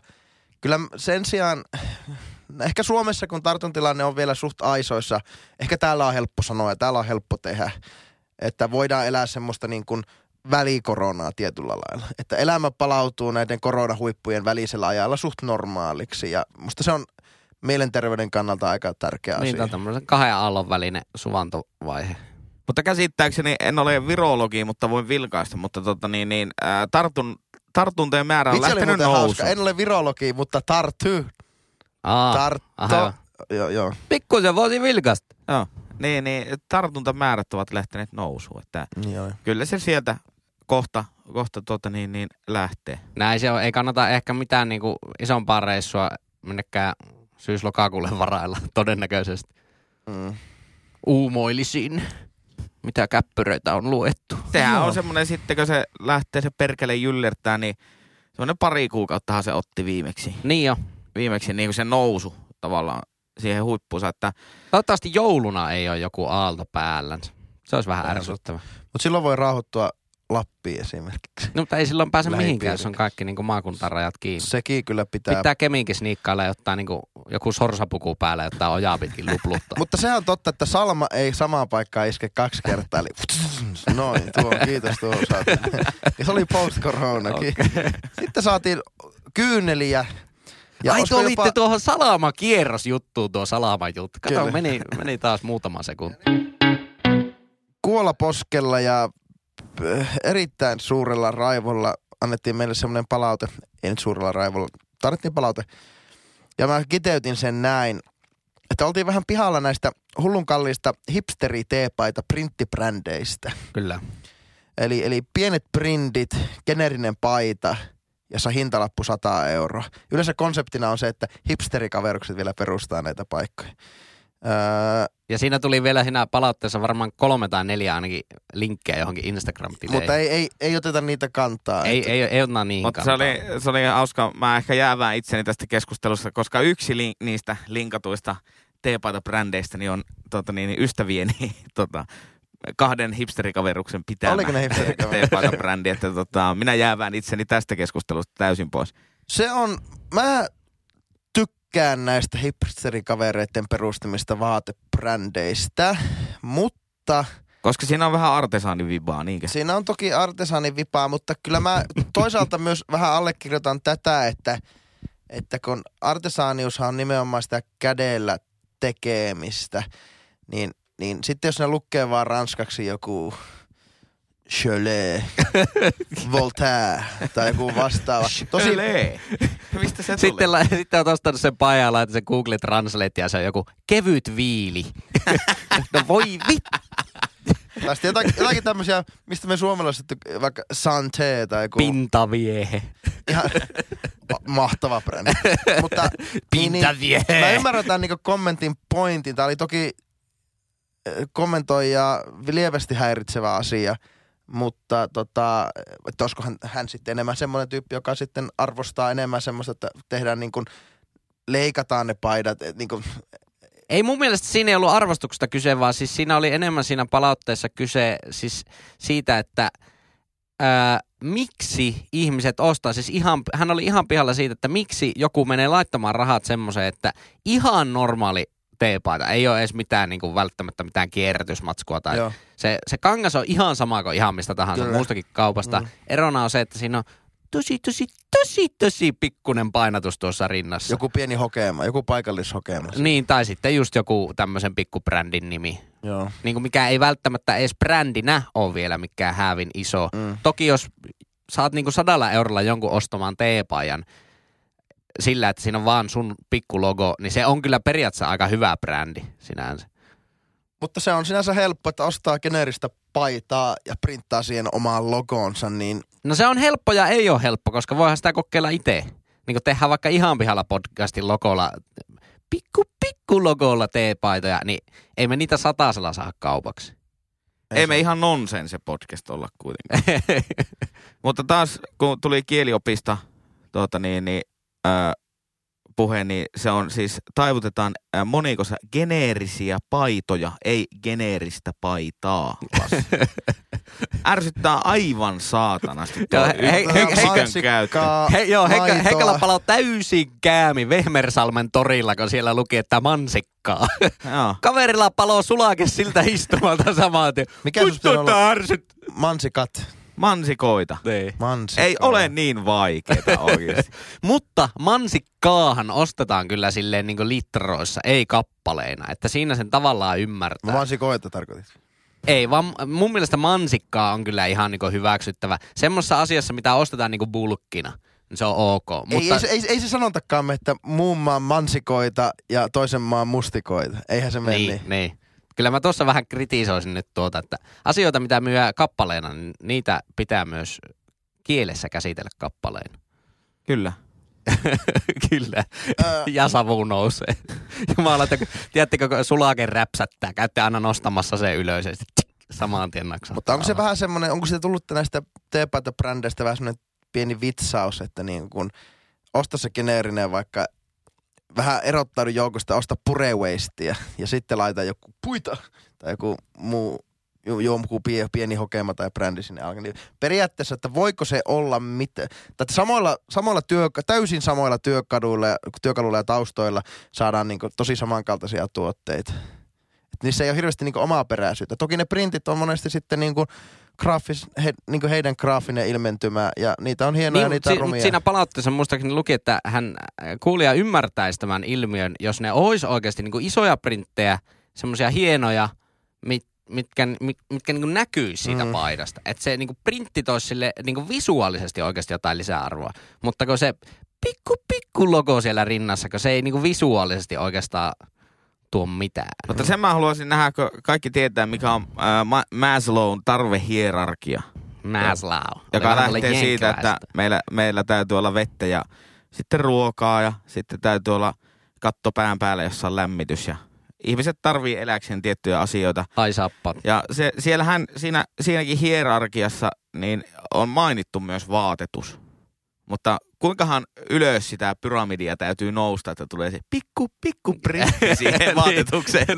kyllä sen sijaan, ehkä Suomessa kun tartuntatilanne on vielä suht aisoissa, ehkä täällä on helppo sanoa ja täällä on helppo tehdä, että voidaan elää semmoista niin kuin välikoronaa tietyllä lailla. Että elämä palautuu näiden koronahuippujen välisellä ajalla suht normaaliksi ja musta se on mielenterveyden kannalta aika tärkeä Niin, asia. tämä on tämmöisen kahden aallon välinen suvantovaihe. Mutta käsittääkseni en ole virologi, mutta voin vilkaista, mutta tota niin, niin ää, tartun, tartuntojen määrä on oli lähtenyt nousuun. En ole virologi, mutta tarttu. Aa, Tartto. Joo, joo. Pikkusen voisi vilkasta. Joo. Niin, niin, tartuntamäärät ovat lähteneet nousuun. Että joo. kyllä se sieltä kohta, kohta tota niin, niin lähtee. Näin se on. Ei kannata ehkä mitään niinku isompaa reissua minnekään syys-lokakuulle varailla todennäköisesti. Mm. Uumoilisin. Mitä käppyröitä on luettu. Sehän Joo. on semmoinen sitten, kun se lähtee se perkele jyllertää, niin semmoinen pari kuukauttahan se otti viimeksi. Niin jo. Viimeksi niin kuin se nousu tavallaan siihen huippuunsa, että Toivottavasti jouluna ei ole joku aalto päällänsä. Se olisi vähän Vähän ärsyttävä. Mutta silloin voi rauhoittua Lappiin esimerkiksi. No, mutta ei silloin pääse mihinkään, jos on kaikki niin kuntarajat kiinni. Sekin kyllä pitää. Pitää kemiinkin sniikkailla ja ottaa niin joku sorsapuku päälle ja ottaa ojaa pitkin lupluttaa. Mutta sehän on totta, että Salma ei samaan paikkaan iske kaksi kertaa. Eli noin, tuo, kiitos tuo. Ja se oli post-coronakin. Sitten saatiin kyyneliä. Ja Ai te olisiko olitte tuohon salamakierrosjuttuun tuo salamajuttu. Kato, Kyllä. meni, meni taas muutama sekunti. Kuolaposkella ja erittäin suurella raivolla annettiin meille semmoinen palaute, ei nyt suurella raivolla, tarvittiin palaute. Ja mä kiteytin sen näin, että oltiin vähän pihalla näistä hullun kalliista hipsteri-teepaita printtibrändeistä. Kyllä. Eli, eli pienet printit, generinen paita ja se hintalappu 100 euroa. Yleensä konseptina on se, että hipsterikaverukset vielä perustaa näitä paikkoja. Öö, Ja siinä tuli vielä siinä palautteessa varmaan kolme tai neljä ainakin linkkejä johonkin instagram mutta ei, ei, ei oteta niitä kantaa. ei, että- ei, ei ota niin Mutta se kantaa. oli, se oli hauska. Mä ehkä jäävään itseni tästä keskustelusta, koska yksi li- niistä linkatuista teepaita-brändeistä niin on tota, niin, ystävieni tota, kahden hipsterikaveruksen pitämä Oliko ne teepaita-brändi. Että, tota, minä jäävään itseni tästä keskustelusta täysin pois. Se on, mä tykkään näistä hipsterikavereiden perustamista vaatebrändeistä, mutta Koska siinä on vähän artesaanivibaa, niinkö? siinä on toki artesaanin vipaa, mutta kyllä mä toisaalta myös vähän allekirjoitan tätä, että, että kun artesaaniushan on nimenomaan sitä kädellä tekemistä, niin, niin sitten jos ne lukee vaan ranskaksi joku Cholet, Voltaire tai joku vastaava. Tosi. Mistä se Sitten, tuli? la, sitten on ostanut sen pajan ja laitat sen Google Translate ja se on joku kevyt viili. no voi vittu. tai sitten jotakin, jotakin tämmöisiä, mistä me suomalaiset, tyk- vaikka Santé tai joku Pintaviehe. ihan ma- mahtava brändi. Mutta niin, niin, Pintaviehe. mä ymmärrän tämän niin kommentin pointin. Tämä oli toki äh, kommentoija lievästi häiritsevä asia, mutta tota, että olisikohan hän sitten enemmän semmoinen tyyppi, joka sitten arvostaa enemmän semmoista, että tehdään niin kuin, leikataan ne paidat, et niin kuin, Ei mun mielestä siinä ei ollut arvostuksesta kyse, vaan siis siinä oli enemmän siinä palautteessa kyse siis siitä, että ää, miksi ihmiset ostaa, siis ihan, hän oli ihan pihalla siitä, että miksi joku menee laittamaan rahat semmoiseen, että ihan normaali teepaita, ei ole edes mitään niin kuin välttämättä mitään kierrätysmatskua tai joo. se, se kangas on ihan sama kuin ihan mistä tahansa Kyllä. muustakin kaupasta. Mm. Erona on se, että siinä on tosi, tosi, tosi, tosi pikkunen painatus tuossa rinnassa. Joku pieni hokema, joku paikallishokema. Niin, tai sitten just joku tämmöisen pikkubrändin nimi. Joo. Niin kuin mikä ei välttämättä edes brändinä ole vielä mikään häävin iso. Mm. Toki jos saat niin kuin sadalla eurolla jonkun ostamaan teepajan sillä, että siinä on vaan sun pikkulogo, niin se on kyllä periaatteessa aika hyvä brändi sinänsä. Mutta se on sinänsä helppo, että ostaa geneeristä paitaa ja printtaa siihen omaan logonsa, niin No se on helppo ja ei ole helppo, koska voihan sitä kokeilla itse. Niin kuin tehdään vaikka ihan pihalla podcastin logolla, pikku pikku logolla teepaitoja, niin ei me niitä satasella saa kaupaksi. Ei me ihan nonsen se podcast olla kuitenkaan. Mutta taas kun tuli kieliopista tuota niin, niin, ää, puhe, niin se on siis, taivutetaan ää, monikossa geneerisiä paitoja, ei geneeristä paitaa. Ärsyttää aivan saatanasti Joo, he- he- he-. He, joo, maitoa. Hekkala palaa täysin käämi Vehmersalmen torilla, kun siellä luki, että mansikkaa. Joo. Kaverilla palo sulake siltä istumalta samaan tien. Mikä? Mutta ärsyt. mansikat. Mansikoita. Niin. Mansikka. Ei ole niin vaikeeta oikeasti. Mutta mansikkaahan ostetaan kyllä silleen niin litroissa, ei kappaleina. Että siinä sen tavallaan ymmärtää. Mansikoita tarkoitit. Ei, vaan mun mielestä mansikkaa on kyllä ihan niin hyväksyttävä. Semmoisessa asiassa, mitä ostetaan niin bulkkina, niin se on ok. Mutta... Ei, ei, se, ei, ei se sanotakaan, me, että muun maan mansikoita ja toisen maan mustikoita. Eihän se mene niin, niin. niin. Kyllä mä tuossa vähän kritisoisin nyt tuota, että asioita, mitä myy kappaleena, niin niitä pitää myös kielessä käsitellä kappaleena. Kyllä. Kyllä. Ää, Ja savu nousee. Jumala, että tiedättekö, kun sulake räpsättää, käytte aina nostamassa se ylös ja saman tien naksahtaa Mutta onko se vähän semmoinen, onko se tullut näistä teepaita-brändeistä vähän semmoinen pieni vitsaus, että niin kun osta se geneerinen vaikka vähän erottaudu joukosta, osta purewaistia ja sitten laita joku puita tai joku muu jo- joku pie- pieni hokema tai brändi sinne alkaa. Niin periaatteessa, että voiko se olla mitä, tai että samoilla, samoilla työ, täysin samoilla työkaduilla, ja- työkaluilla ja taustoilla saadaan niin tosi samankaltaisia tuotteita. Et niissä ei ole hirveästi niin omaperäisyyttä. Toki ne printit on monesti sitten niin kuin graafis, he, niin heidän graafinen ilmentymä ja niitä on hienoja, Niin, niitä si- rumia. siinä palautteessa muistaakseni luki, että hän äh, kuulija ymmärtäisi tämän ilmiön, jos ne olisi oikeasti niin isoja printtejä, semmoisia hienoja, mit, mitkä, mit, mitkä niin näkyy siitä Mm. paidasta. Että se niin printti toisi sille niin visuaalisesti oikeasti jotain lisäarvoa. Mutta kun se pikku pikku logo siellä rinnassa, kun se ei niin visuaalisesti oikeastaan tuo mitään. Mutta sen mä haluaisin nähdä, kun kaikki tietää, mikä on äh, Ma- Maslown tarvehierarkia. Maslow. Joka Oli lähtee siitä, että meillä, meillä täytyy olla vettä ja sitten ruokaa ja sitten täytyy olla katto pään päällä, jossa on lämmitys. Ja ihmiset tarvii eläkseen tiettyjä asioita. Ai sappat. Ja se, siellähän siinä, siinäkin hierarkiassa niin on mainittu myös vaatetus. Mutta kuinkahan ylös sitä pyramidia täytyy nousta, että tulee se pikku, pikku printti siihen vaatetukseen.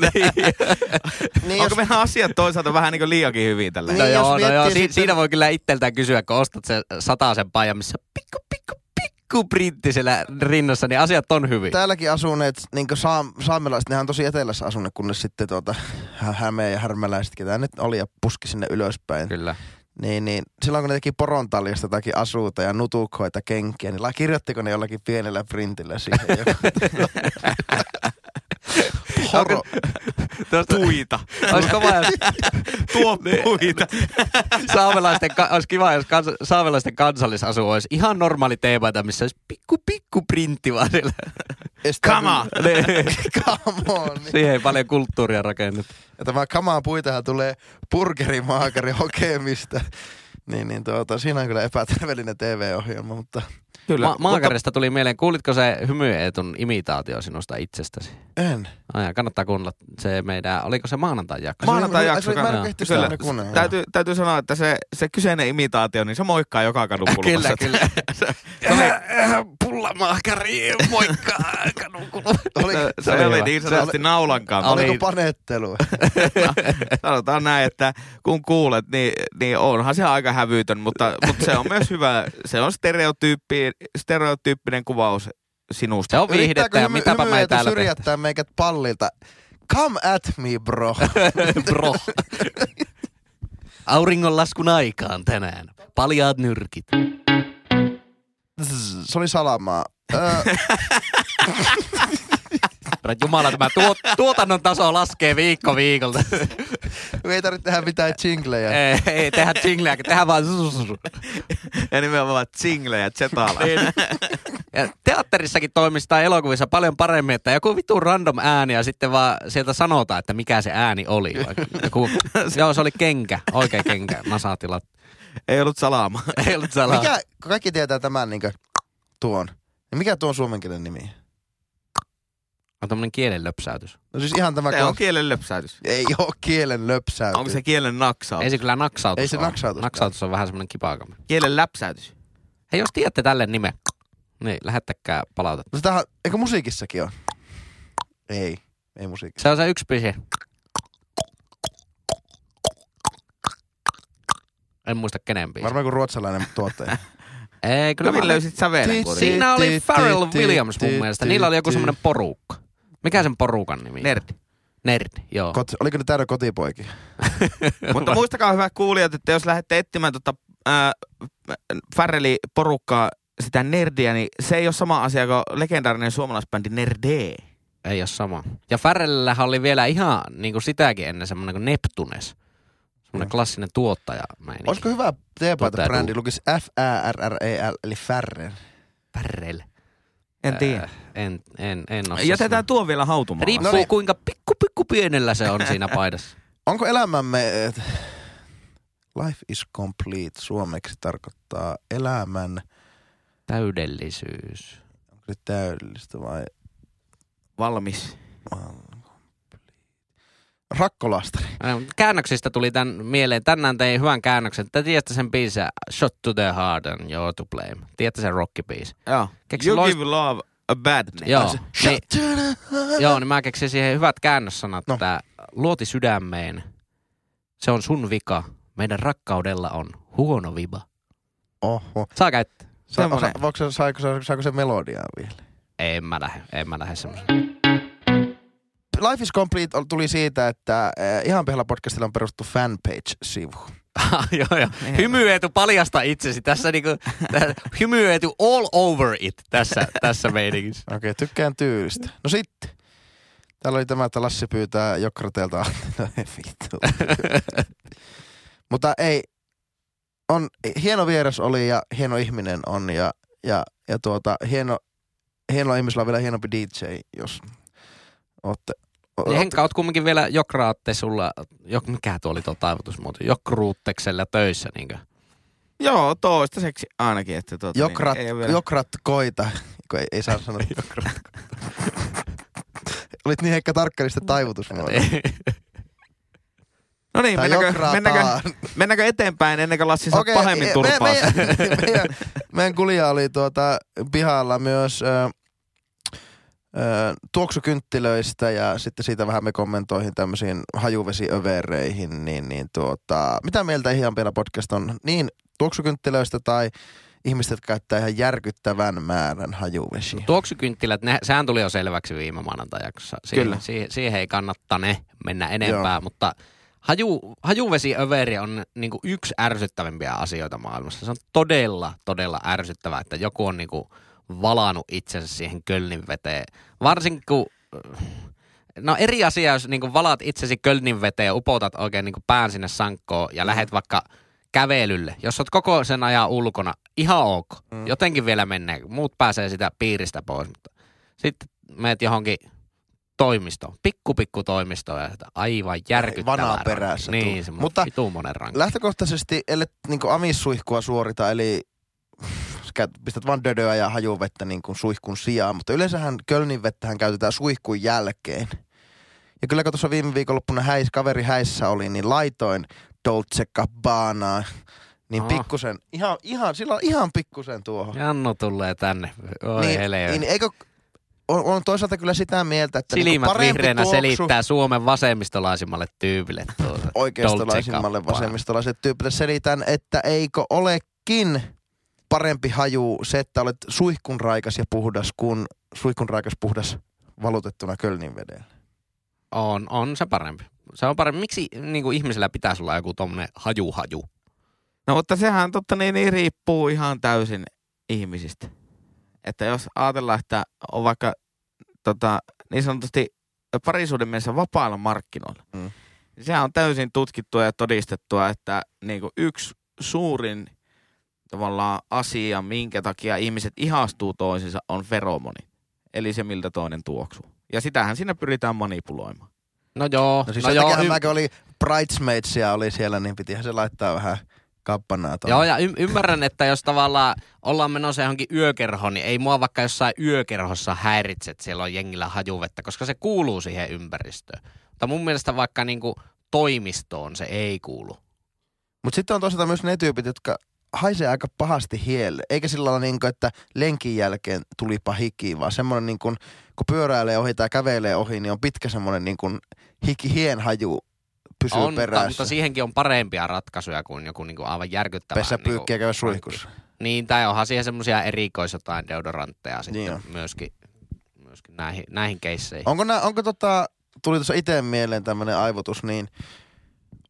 Niin, Onko meidän asiat toisaalta vähän niin kuin liiakin hyvin tällä? Niin, No joo, no joo. Si- sitten- siinä voi kyllä itseltään kysyä, kun ostat sen sataisen paijan, missä pikku, pikku, pikku printti siellä rinnassa, niin asiat on hyvin. Täälläkin asuneet, niin saam, saamelaiset, nehän on tosi etelässä asuneet, kunnes sitten tuota, Hä- Hämeen ja härmäläiset, ketä nyt oli ja puski sinne ylöspäin. Kyllä. Niin, niin silloin kun ne teki porontaljasta jotakin asuuta ja nutukoita kenkiä, niin kirjoittiko ne jollakin pienellä printillä siihen joku? Poro. Tuosta, Puita. olisi kova, jos Tuo puita. saamelaisten, ka- olisi kiva, jos kans, saamelaisten kansallisasu olisi ihan normaali teemaita, missä olisi pikku, pikku printti vaan. Estää Come on. Come on. Siihen ei paljon kulttuuria rakennettu. Ja tämä kamaa puitahan tulee burgerimaakari hokemista. Niin, niin tuota, siinä on kyllä epäterveellinen TV-ohjelma, mutta Kyllä. Ma- Maakarista tuli mieleen, kuulitko se hymyeetun imitaatio sinusta itsestäsi? en. Ai, kannattaa kuunnella se meidän, oliko se maanantai jakso? Maanantai Ai, jakso. se Mä en Kyllä. kuunnella. Täytyy, täytyy sanoa, että se, se kyseinen imitaatio, niin se moikkaa joka kadun kulmassa. Kyllä, kyllä. se, Pullamaakari, moikka, kadun kulma. Oli, se, se oli niin sanotusti naulan kanssa. oli- oliko panettelu? Sanotaan näin, että kun kuulet, niin, niin onhan se aika hävytön, mutta, mutta se on myös hyvä. Se on stereotyyppi, stereotyyppinen kuvaus sinusta. Se on viihdettä ja mitäpä me ei täällä syrjättää meikät pallilta? Come at me, bro. Bro. Auringonlaskun aikaan tänään. Paljaat nyrkit. Se oli salamaa. Herra Jumala, tämä tuot, tuotannon taso laskee viikko viikolta. ei tarvitse tehdä mitään jinglejä. ei, ei tehdä jingleä, tehdään vaan zzz. Ja nimenomaan singlejä, zetala. Niin. Ja teatterissakin toimisi tai elokuvissa paljon paremmin, että joku vitun random ääni ja sitten vaan sieltä sanotaan, että mikä se ääni oli. Joku, joo, se oli kenkä, oikea kenkä, nasatilat. Ei ollut salama. Ei ollut salaa. Mikä, kaikki tietää tämän niin tuon, niin mikä tuon suomen kielen nimi? On tämmönen kielen löpsäytys. No siis ihan tämä... Se kun- on kielen löpsäytys. Ei ole kielen löpsäytys. Onko se kielen naksaus? Ei se kyllä naksautus Ei se ole. naksautus Naksautus on vähän semmoinen kipakami. Kielen läpsäytys. Hei, jos tiedätte tälle nimen, niin lähettäkää palautetta. No sitähän, eikö musiikissakin on? Ei, ei musiikissa. Se on se yksi biisi. En muista kenen biisi. Varmaan kuin ruotsalainen tuottaja. Ei, kyllä Hyvin mä... löysit sävelen. Siinä oli Pharrell Williams mun mielestä. Niillä oli joku semmoinen porukka. Mikä sen porukan nimi? Nerdi. Nerd, joo. Kot, oliko ne täydä kotipoikia? Mutta muistakaa hyvät kuulijat, että jos lähdette etsimään tota, ää, Farrelli porukkaa, sitä nerdiä, niin se ei ole sama asia kuin legendaarinen suomalaisbändi Nerde. Ei ole sama. Ja Farrellillähän oli vielä ihan niin kuin sitäkin ennen semmoinen kuin Neptunes. Semmoinen Mm. klassinen tuottaja. Meininki. Olisiko hyvä teepaita-brändi, Tuottaja lukisi F-A-R-R-E-L, eli Färren. Farrell? En tiedä. Äh, en, en, en osaa Jätetään sanoa. tuo vielä hautumaan. Riippuu No niin. kuinka pikku pikku pienellä se on siinä paidassa. Onko elämämme... et, Life is complete suomeksi tarkoittaa elämän... Täydellisyys. Onko se täydellistä vai... Valmis. Rakkolastari. Äh, Käännöksistä tuli tän mieleen. Tänään tein hyvän käännöksen. Te tiedätte sen biisin Shot to the Heart and You're to Blame. Tiedätte sen rockibiisi? Joo. Keksi you loist- give love a bad name. Joo. se, Niin, Shut to the heart. joo, niin mä keksin siihen hyvät käännössanat, No. että luoti sydämeen. Se on sun vika. Meidän rakkaudella on huono viba. Oho. Saa käyttää. Sa, Semmonen. osa, voiko saiko, se- saako se melodiaa vielä? En mä lähde, en mä lähde semmoisen. Life is Complete tuli siitä, että eh, ihan pihalla podcastilla on perustettu fanpage-sivu. joo, joo. Hymyetu paljasta itsesi. Tässä niinku, hymyetu all over it tässä, tässä meininkissä. Okei, okay, tykkään tyylistä. No sitten. Täällä oli tämä, että Lassi pyytää Jokrateelta. No vittu. Mutta ei, on, hieno vieras oli ja hieno ihminen on ja, ja, ja tuota, hieno, hieno ihmisellä on vielä hienompi DJ, jos ootte. Ja Henkka, oot kumminkin vielä jokraatte sulla, jok, mikä tuo oli tuo taivutusmuoto, jokruutteksella töissä niinkö? Joo, toistaiseksi ainakin. Että tuota, Jokrat, niin, ei vielä- jokrat koita, kun ei, ei saa sanoa. jokrat Olit niin Heikka tarkkalista taivutusmuoto. No niin, mennäänkö, mennäänkö, mennäänkö eteenpäin ennen kuin Lassi saa pahemmin me- turpaa? Meidän, meidän, meidän kulja oli tuota pihalla myös ö, tuoksukynttilöistä ja sitten siitä vähän me kommentoihin tämmöisiin hajuvesiövereihin, niin, niin tuota, mitä mieltä ihan vielä podcast on niin tuoksukynttilöistä tai ihmiset, jotka käyttää ihan järkyttävän määrän hajuvesiä? Tuoksukynttilät, ne, sehän tuli jo selväksi viime maanantajaksossa. Siihen, Kyllä. Siihen, siihen ei kannattane mennä enempää, Joo. mutta haju, hajuvesiöveri on niinku yksi ärsyttävimpiä asioita maailmassa. Se on todella, todella ärsyttävää, että joku on niinku valannut itsensä siihen Kölnin veteen. Varsinkin kun No eri asia, jos niinku valaat itsesi Kölnin veteen ja upotat oikein niinku pään sinne sankkoon ja lähet vaikka kävelylle. Jos oot koko sen ajan ulkona, ihan ok. Mm. Jotenkin vielä menee. Muut pääsee sitä piiristä pois. Mutta sitten meet johonkin toimistoon, pikku pikku toimistoon ja sitä aivan järkyttävää. vanaa perässä Niin, Mutta vitumonen rankka. Lähtökohtaisesti, ellei niin amissuihkua suorita, eli käyt- pistät vaan dödöä ja hajuvettä niin kuin suihkun sijaan, mutta yleensähän Kölnin vettähän käytetään suihkun jälkeen. Ja kyllä kun tuossa viime viikonloppuna häis, kaveri häissä oli, niin laitoin Dolce Gabbanaa, niin Aha. pikkusen, ihan, ihan, sillä on ihan pikkusen tuohon. Jannu tulee tänne. Oi niin, hele. niin, eikö, on, on, toisaalta kyllä sitä mieltä, että niinku Silmät parempi vihreänä tuoksu- selittää Suomen vasemmistolaisimmalle tyypille. tuota oikeistolaisimmalle vasemmistolaiselle tyypille selitän, että eikö olekin parempi haju se, että olet suihkunraikas ja puhdas kuin suihkunraikas puhdas valutettuna Kölnin vedellä. On, on se parempi. Se on parempi. Miksi niin kuin ihmisellä pitäisi olla joku tommonen haju-haju? No mutta sehän totta niin, niin riippuu ihan täysin ihmisistä. Että jos ajatellaan, että on vaikka tota, niin sanotusti parisuuden mielessä vapailla markkinoilla, Mm. niin sehän on täysin tutkittua ja todistettua, että niin kuin yksi suurin tavallaan asia, minkä takia ihmiset ihastuu toisiinsa, on feromoni. Eli se, miltä toinen tuoksuu. Ja sitähän siinä pyritään manipuloimaan. No joo, No siis no joo, takiahan y- mä kun oli Bridesmaidsia oli siellä, niin pitihän se laittaa vähän kappanaa tuohon. Joo, ja y- ymmärrän, että jos tavallaan ollaan menossa johonkin yökerhoon, niin ei mua vaikka jossain yökerhossa häiritse, että siellä on jengillä hajuvettä, koska se kuuluu siihen ympäristöön. Mutta mun mielestä vaikka niinku toimistoon se ei kuulu. Mutta sitten on toisaalta myös ne tyypit, jotka haisee aika pahasti hielle. Eikä sillä lailla niin kuin, että lenkin jälkeen tulipa hiki, vaan semmoinen niin kuin, kun pyöräilee ohi tai kävelee ohi, niin on pitkä semmoinen niin kuin hiki hien haju pysyy on, mutta, perässä. mutta siihenkin on parempia ratkaisuja kuin joku niinku aivan järkyttävä. Pesä niinku pyykkiä käydä suihkussa. Niin, tai onhan siihen semmoisia erikois jotain deodorantteja sitten Niin on. myöskin, myöskin näihin, näihin keisseihin. Onko, nää, onko tota, tuli tuossa itse mieleen tämmöinen aivotus, niin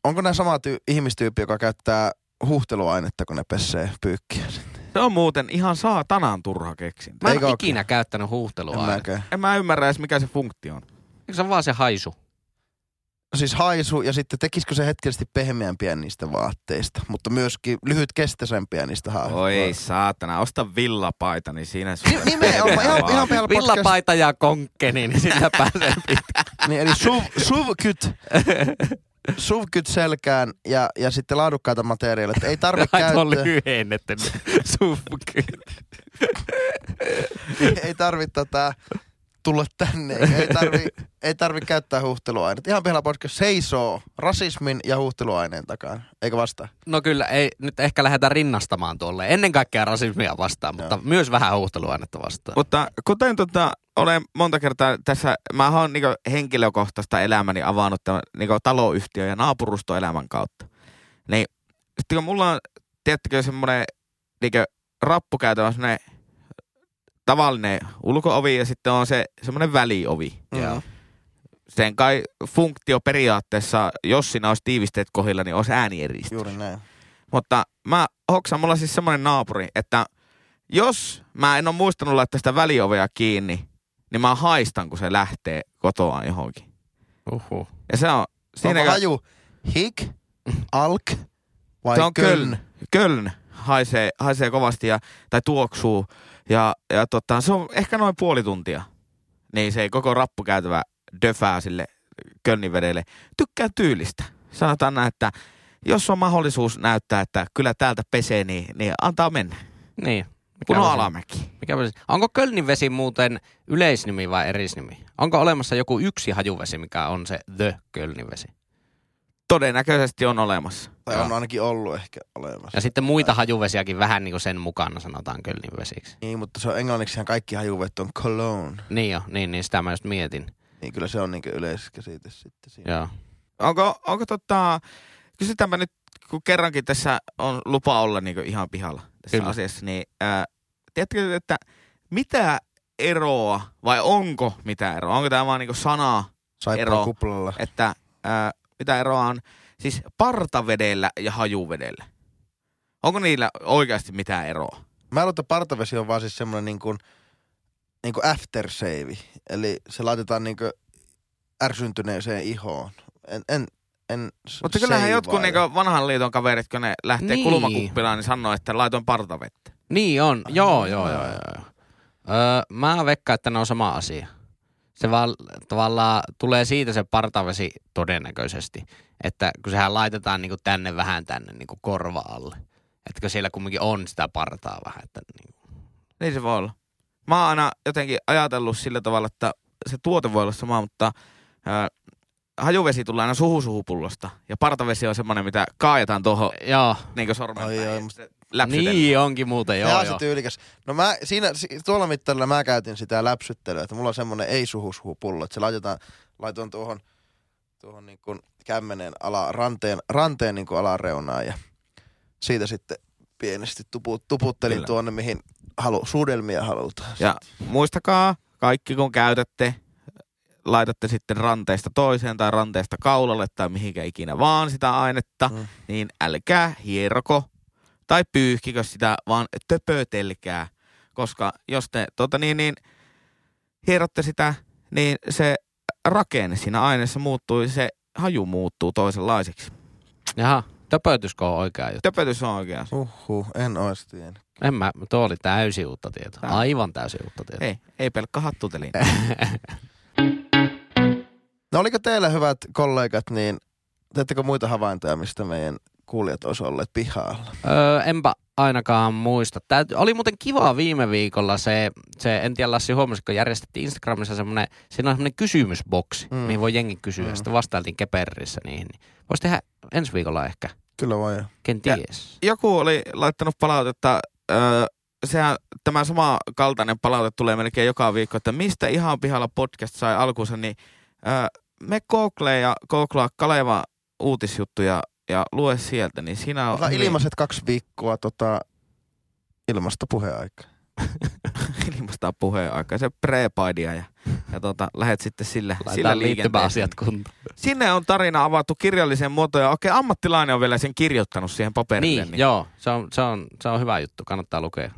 onko nämä sama ty- ihmistyyppi, joka käyttää huuhteluainetta, kun ne pesee pyykkiä? Se on muuten ihan saatanan turha keksintö. Mä en Eikö ole ikinä käyttänyt En huuhtelua. mäkään. En mä ymmärrä edes, mikä se funktio on. Eikö se ole vaan se haisu? Siis haisu ja sitten tekisikö se hetkellisesti pehmeämpiä niistä vaatteista, mutta myöskin lyhytkestäisempiä niistä haasteista. Oi saatana, osta villapaita, niin siinä. Nimenomaan, ihan, ihan podcast. Villapaita ja konkkeni, niin sillä pääsee pitkään. Niin, eli suv, suvkyt, suvkyt selkään ja, ja sitten laadukkaita materiaaleja. Ei tarvitse käyttää, lyhennetty. Sufky. ei tarvitse tota, tulla tänne. Ei tarvi, ei tarvi käyttää huuhteluaineita. Ihan pihalla podcast seisoo rasismin ja huuhteluaineen takana. Eikö vastaa? No kyllä, ei nyt ehkä lähdetä rinnastamaan tuolle. Ennen kaikkea rasismia vastaan, mutta Joo. myös vähän huuhteluainetta vastaan. Mutta kuten tota, olen monta kertaa tässä, mä oon niinku henkilökohtaista elämäni avannut tämän niinku taloyhtiö- ja naapurustoelämän kautta. Niin sitten kun mulla on, tiedättekö, semmoinen niinku rappukäytävä, semmoinen tavallinen ulkoovi ja sitten on se semmoinen väliovi. Joo. Sen kai funktio periaatteessa, jos siinä olisi tiivisteet kohdilla, niin olisi äänieristus. Juuri näin. Mutta mä hoksan, mulla siis semmoinen naapuri, että jos mä en ole muistanut laittaa sitä väliovea kiinni, niin mä haistan, kun se lähtee kotoaan johonkin. Uhuh. Ja se on... Siinä Siinä haju hik, alk vai se on köln? köln. Köln haisee, haisee kovasti ja, tai tuoksuu. Ja, ja tota, se on ehkä noin puoli tuntia. Niin se koko rappukäytävä döfää sille Kölnin vedelle. Tykkää tyylistä. Sanotaan näin, että jos on mahdollisuus näyttää, että kyllä täältä pesee, niin, niin antaa mennä. Niin. Kun Mikä on vesi? alamäki. Mikä vesi? Onko Kölnin vesi muuten yleisnimi vai erisnimi? Onko olemassa joku yksi hajuvesi, mikä on se The Kölnin vesi? Todennäköisesti on olemassa. Tai on ainakin ollut ehkä olemassa. Ja sitten muita hajuvesiäkin vähän niin kuin sen mukana sanotaan Kölnin vesiksi. Niin, mutta se on englanniksihan kaikki hajuvet on cologne. Niin jo, niin, niin sitä mä just mietin. Niin kyllä se on niinku yleiskäsite sitten siinä. Joo. Onko, onko tota, kysytäänpä nyt, kun kerrankin tässä on lupa olla niin ihan pihalla tässä Kyllä. asiassa, niin ää, tiedätkö, että mitä eroa, vai onko mitä eroa? Onko tämä vaan niin sana, Saippua ero. kuplalla. että ää, mitä eroa on siis partavedellä ja hajuvedellä? Onko niillä oikeasti mitään eroa? Mä luulen, että partavesi on vaan siis semmoinen niin kuin, niin kuin aftersave. Eli se laitetaan niin kuin ärsyntyneeseen ihoon. En, en, en Mutta kyllähän jotkut niin vanhan liiton kaverit, kun ne lähtee niin. kulmakuppilaan, niin sanoo, että laitoin partavettä. Niin on, joo, joo, joo, joo. joo. Öö, mä veikkaan, että ne on sama asia. Se vaan tavallaan tulee siitä se partavesi todennäköisesti, että kun sehän laitetaan niinku tänne vähän tänne niinku korva alle. Että kun siellä kumminkin on sitä partaa vähän, että niinku. Niin se voi olla. Mä oon aina jotenkin ajatellut sillä tavalla, että se tuote voi olla sama, mutta ää, hajuvesi tulee aina suhusuhupullosta. Ja partavesi on semmoinen, mitä kaajetaan tuohon Joo, niin sormen päin. joo, musta- sitten niin onkin muuten, Joo, se joo. tyylikäs. No mä siinä, si- tuolla mittarilla mä käytin sitä läpsyttelyä, että mulla on semmonen ei suhu pullo, että se laitetaan, laitoin tuohon, tuohon niin kuin kämmenen ala, ranteen, ranteen niin kuin alareunaan ja siitä sitten pienesti tupu, tuputtelin Kyllä. tuonne, mihin halu, suudelmia halutaan. Ja muistakaa, kaikki kun käytätte, laitatte sitten ranteesta toiseen tai ranteesta kaulalle tai mihinkä ikinä vaan sitä ainetta, Mm. niin älkää hieroko tai pyyhkikö sitä, vaan töpötelkää. Koska jos te tota niin, niin, hierotte sitä, niin se rakenne siinä aineessa muuttuu ja se haju muuttuu toisenlaiseksi. Jaha, töpötyskö on oikea juttu? Töpötys on oikea. Uhuh, en ois tiennyt. En mä, tuo oli täysin uutta tietoa. Aivan täysin uutta tietoa. Ei, ei pelkkä hattutelin. No oliko teillä hyvät kollegat, niin teettekö muita havaintoja, mistä meidän kuulijat olisi olleet pihalla? Öö, enpä ainakaan muista. Tää oli muuten kiva viime viikolla se, se en tiedä Lassi huomasitko, järjestettiin Instagramissa semmoinen, siinä on semmoinen kysymysboksi, Mm. mihin voi jengi kysyä. Mm. Sitten vastailtiin Keperrissä niihin. Niin Voisi tehdä ensi viikolla ehkä, Kyllä voi. kenties. joku oli laittanut palautetta, öö, sehän, tämä sama kaltainen palaute tulee melkein joka viikko, että mistä ihan pihalla podcast sai alkunsa, niin öö, me Google ja googlaa Kaleva uutisjuttuja ja lue sieltä, niin siinä on hyvin- ilmaiset kaksi viikkoa tota, ilmasta puheaikaa. ilmaistaan puheen aikaa, se prepaidia ja, ja tota, lähet sitten sillä, sillä Laitetaan liikenteeseen. kuntoon. Sinne on tarina avattu kirjalliseen muotoon ja oikein ammattilainen on vielä sen kirjoittanut siihen paperille. Niin, joo, se on, se, on, se on hyvä juttu, kannattaa lukea.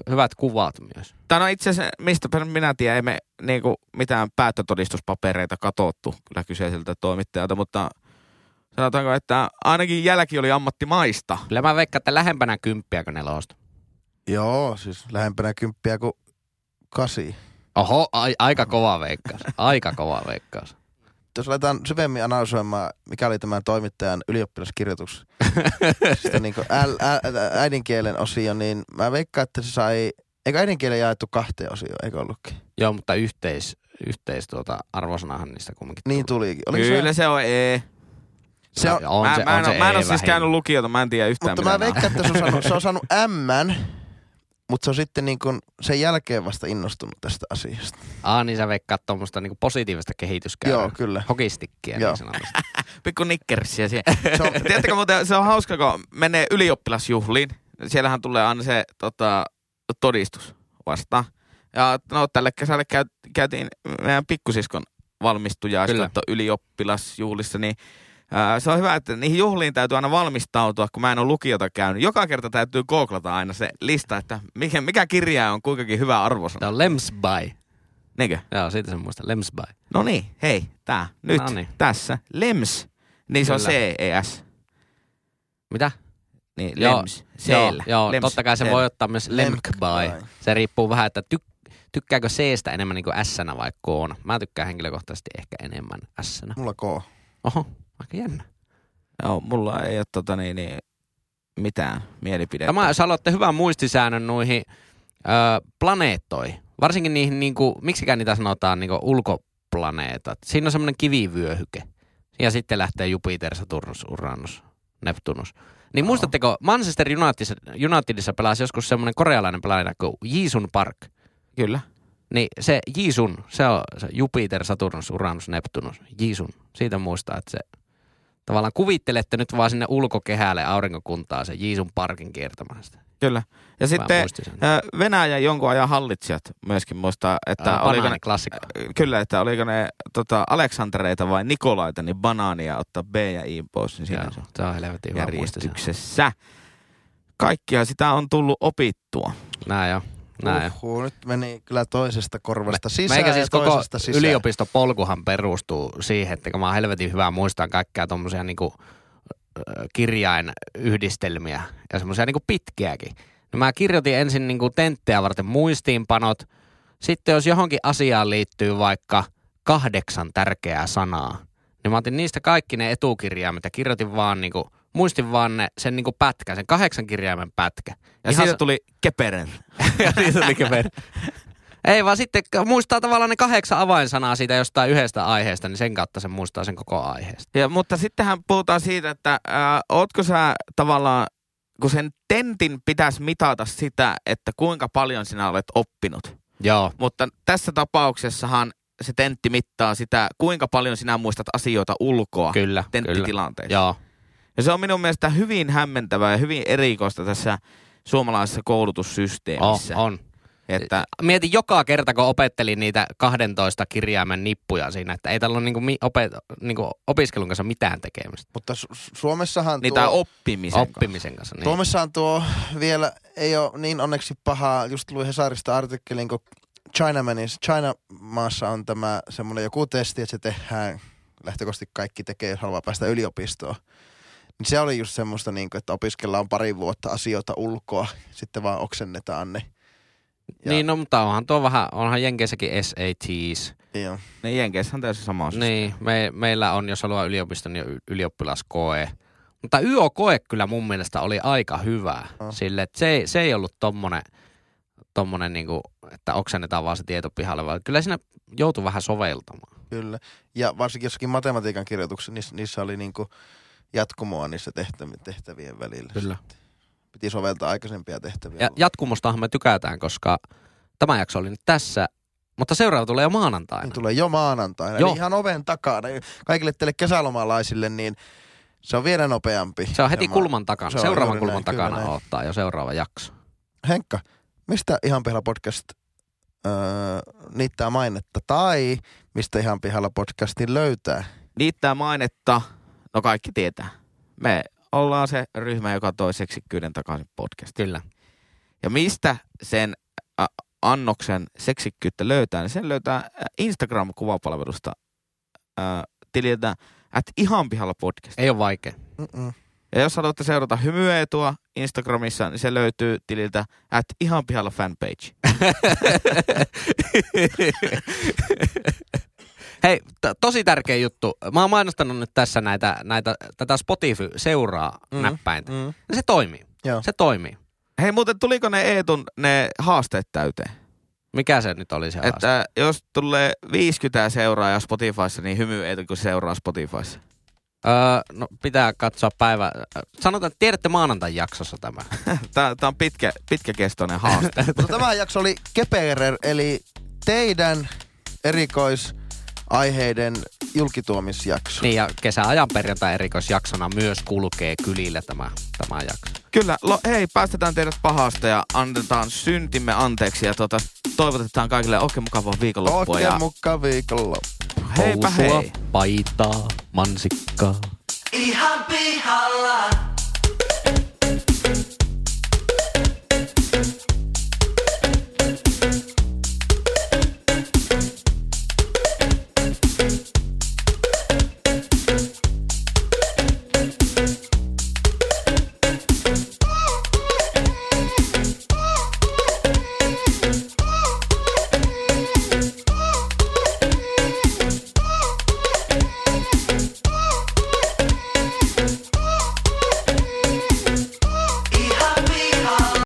Hy- Hyvät kuvat myös. Tai no itse asiassa, mistä minä tiedän, ei me niinku mitään päättötodistuspapereita katottu kyllä kyseiseltä toimittajalta, mutta sanotaanko, että ainakin jälki oli ammattimaista. Kyllä mä veikkaan, että lähempänä kymppiä kuin nelosta. Joo, siis lähempänä kymppiä kuin kasi. Oho, ai, aika kova veikkaus. Aika kova veikkaus. Jos aletaan syvemmin analysoimaan, mikä oli tämän toimittajan ylioppilaskirjoitus, sitä niin kuin äl, ä, ä, äidinkielen osio, niin mä veikkaan, että se sai Eikö äidinkielen jaettu kahteen osioon, eikö ollutkin? Joo, mutta yhteis, yhteis tuota, arvosanahan niistä kumminkin Niin tuli. tulikin. Oliko Kyllä se on E. Se on, on mä, se, mä, on en, se oo- mä en ole siis käynyt lukiota, mä en tiedä yhtään mutta mä on. veikkaan, että se on saanut, se on saanut M, mutta se on sitten niin kuin sen jälkeen vasta innostunut tästä asiasta. Aa, niin sä veikkaat tuommoista niinku positiivista kehityskäyrää. Joo, kyllä. Hokistikkiä Joo. niin sanotusti. Pikku nikkersiä siihen. Se on, Tiedättekö muuten, se on hauska, kun menee ylioppilasjuhliin. Siellähän tulee aina se tota, todistus vastaan. Ja no tälle kesälle käy, käytiin meidän pikkusiskon valmistujaista Kyllä. ylioppilasjuhlissa, niin ää, se on hyvä, että niihin juhliin täytyy aina valmistautua, kun mä en ole lukiota käynyt. Joka kerta täytyy googlata aina se lista, että mikä, mikä kirja on kuinkakin hyvä Tämä arvosana. on Lemsby. Niinkö? Joo, siitä sen muista. Lemsby. No niin, hei, tää, nyt, Noniin. tässä, lems. Niin se on. C-E-S. Mitä? Niin, Joo, lems. Joo, Seellä. joo Lems, totta kai se voi ottaa myös Lemkby. Se riippuu vähän, että tyk- tykkääkö C-stä enemmän niin kuin S-nä vai K-na. Mä tykkään henkilökohtaisesti ehkä enemmän S-nä. mulla K. Oho, aika jännä. Joo, mulla ei ole tota niin, niin, mitään mielipidettä. Tämä, jos haluatte hyvän muistisäännön noihin ö, planeettoihin, varsinkin niihin, niin kuin, miksikään niitä sanotaan niin ulkoplaneetat. Siinä on semmoinen kivivyöhyke. Ja sitten lähtee Jupiter, Saturnus, Uranus, Neptunus. Niin muistatteko, Manchester Unitedissa, Unitedissa pelasi joskus semmoinen korealainen planeetta kuin Jisun Park. Kyllä. Niin se Jisun, se on se Jupiter, Saturnus, Uranus, Neptunus. Jisun. Siitä muistaa, että se tavallaan kuvittelette nyt vaan sinne ulkokehälle aurinkokuntaa se Jisun parkin kiertämään sitä. Kyllä. Ja sitten muistisääntö. ö, Venäjän jonkun ajan hallitsijat myöskin muistaa, että Ää, oliko ne, banaaniklassikko. kyllä, että oliko ne tota, Aleksantereita vai Nikolaita, niin banaania ottaa B ja I pois, niin siinä Joo, se on se on helvetin järjestyksessä. Kaikkia sitä on tullut opittua. Näin jo. Näin jo. Uhuh, nyt meni kyllä toisesta korvasta sisään Meikä siis koko sisään. yliopistopolkuhan perustuu siihen, että kun mä oon helvetin hyvää muistaa kaikkea tommosia niinku kirjainyhdistelmiä ja semmoisia niinku pitkiäkin. No mä kirjoitin ensin niinku tenttejä varten muistiinpanot. Sitten jos johonkin asiaan liittyy vaikka kahdeksan tärkeää sanaa, niin mä otin niistä kaikki ne etukirjaimet ja kirjoitin vaan niinku, muistin vaan ne, sen niinku pätkän, sen kahdeksan kirjaimen pätkä. Ja Ihan siitä se- tuli Keperen. ja niitä tuli keperi. Ei vaan sitten muistaa tavallaan ne kahdeksan avainsanaa siitä jostain yhdestä aiheesta, niin sen kautta se muistaa sen koko aiheesta. Ja, mutta sittenhän puhutaan siitä, että ää, ootko sä tavallaan, kun sen tentin pitäisi mitata sitä, että kuinka paljon sinä olet oppinut. Joo, Mutta tässä tapauksessahan se tentti mittaa sitä, kuinka paljon sinä muistat asioita ulkoa kyllä, kyllä. tenttitilanteessa. Joo, Ja se on minun mielestä hyvin hämmentävää ja hyvin erikoista tässä suomalaisessa on, koulutussysteemissä. on. Että Mietin joka kerta, kun opettelin niitä 12 kirjaimen nippuja siinä, että ei tällä ole niinku, mi- opet- niinku opiskelun kanssa mitään tekemistä. Mutta Su- Suomessahan niin tuo, tämä oppimisen kanssa. Oppimisen kanssa. Niin. Suomessahan tuo vielä ei ole niin onneksi pahaa. Just luin Hesarista artikkelin, kun Chinamanissa, China maassa on tämä semmoinen joku testi, että se tehdään, lähtökohtaisesti kaikki tekee, jos haluaa päästä yliopistoon. Niin se oli just semmoista, niin kuin, että opiskellaan pari vuotta asioita ulkoa, sitten vaan oksennetaan ne. Ja- Niin, no mutta onhan tuo vähän, onhan Jenkeissäkin SATs. Joo. Niin Jenkeissä on täysin sama asia. Niin, me, meillä on, jos haluaa yliopiston, niin ylioppilaskoe. Mutta YO-koe kyllä mun mielestä oli aika hyvä. Oh. Sille, että se, ei- se ei ollut tommonen, tommonen niinku, että oksennetaan vaan se tieto pihalle, vaan kyllä siinä joutui vähän soveltamaan. Kyllä. Ja varsinkin jossakin matematiikan kirjoituksissa, niissä, niissä oli niinku jatkumoa niissä tehtävien, tehtävien välillä. Kyllä. Piti soveltaa aikaisempia tehtäviä. Ja jatkumostahan me tykätään, koska tämä jakso oli nyt tässä, mutta seuraava tulee jo maanantaina. Niin tulee jo maanantaina. Joo. Eli ihan oven takana. Kaikille teille kesälomalaisille, niin se on vielä nopeampi. Se on heti Ja ma- kulman takana. se Seuraavan kulman näin, takana näin. ottaa jo seuraava jakso. Henkka, mistä Ihan Pihalla podcast öö, niittää mainetta? Tai mistä Ihan Pihalla podcastin löytää? Niittää mainetta, no kaikki tietää. Me ollaan se ryhmä, joka toi seksikkyyden takaisin podcast. Kyllä. Ja mistä sen ä, annoksen seksikkyyttä löytää, niin sen löytää Instagram-kuvapalvelusta ä, tililtä at ihan pihalla podcast. Ei ole vaikea. Mm-mm. Ja jos haluatte seurata hymyetua Instagramissa, niin se löytyy tililtä at ihan pihalla fanpage. Hei, t- tosi tärkeä juttu. Mä oon mainostanut nyt tässä näitä, näitä tätä Spotify seuraa Mm. näppäintä. Mm. Ja se toimii. Joo. Se toimii. Hei muuten, tuliko ne Eetun ne haasteet täyteen? Mikä se nyt oli se haaste? Että jos tulee 50 seuraajaa Spotifyssa, niin hymy Eetu, kun seuraa Spotifyssa. Öö, no pitää katsoa päivä. Sanotaan, että tiedätte maanantain jaksossa tämä. Tämä, tämä on pitkä, pitkäkestoinen haaste. Mutta tämä jakso oli Keperer, eli teidän erikoisaiheiden julkituomisjakso. Niin ja kesäajan perjantai erikoisjaksona myös kulkee kylillä tämä, tämä jakso. Kyllä, lo, hei, päästetään teidät pahasta ja annetaan syntimme anteeksi ja tota, toivotetaan kaikille oikein mukavaa viikonloppua. Oikein Ja mukaan viikonloppu. heipä Housua, hei. paitaa, mansikkaa. Ihan pihalla.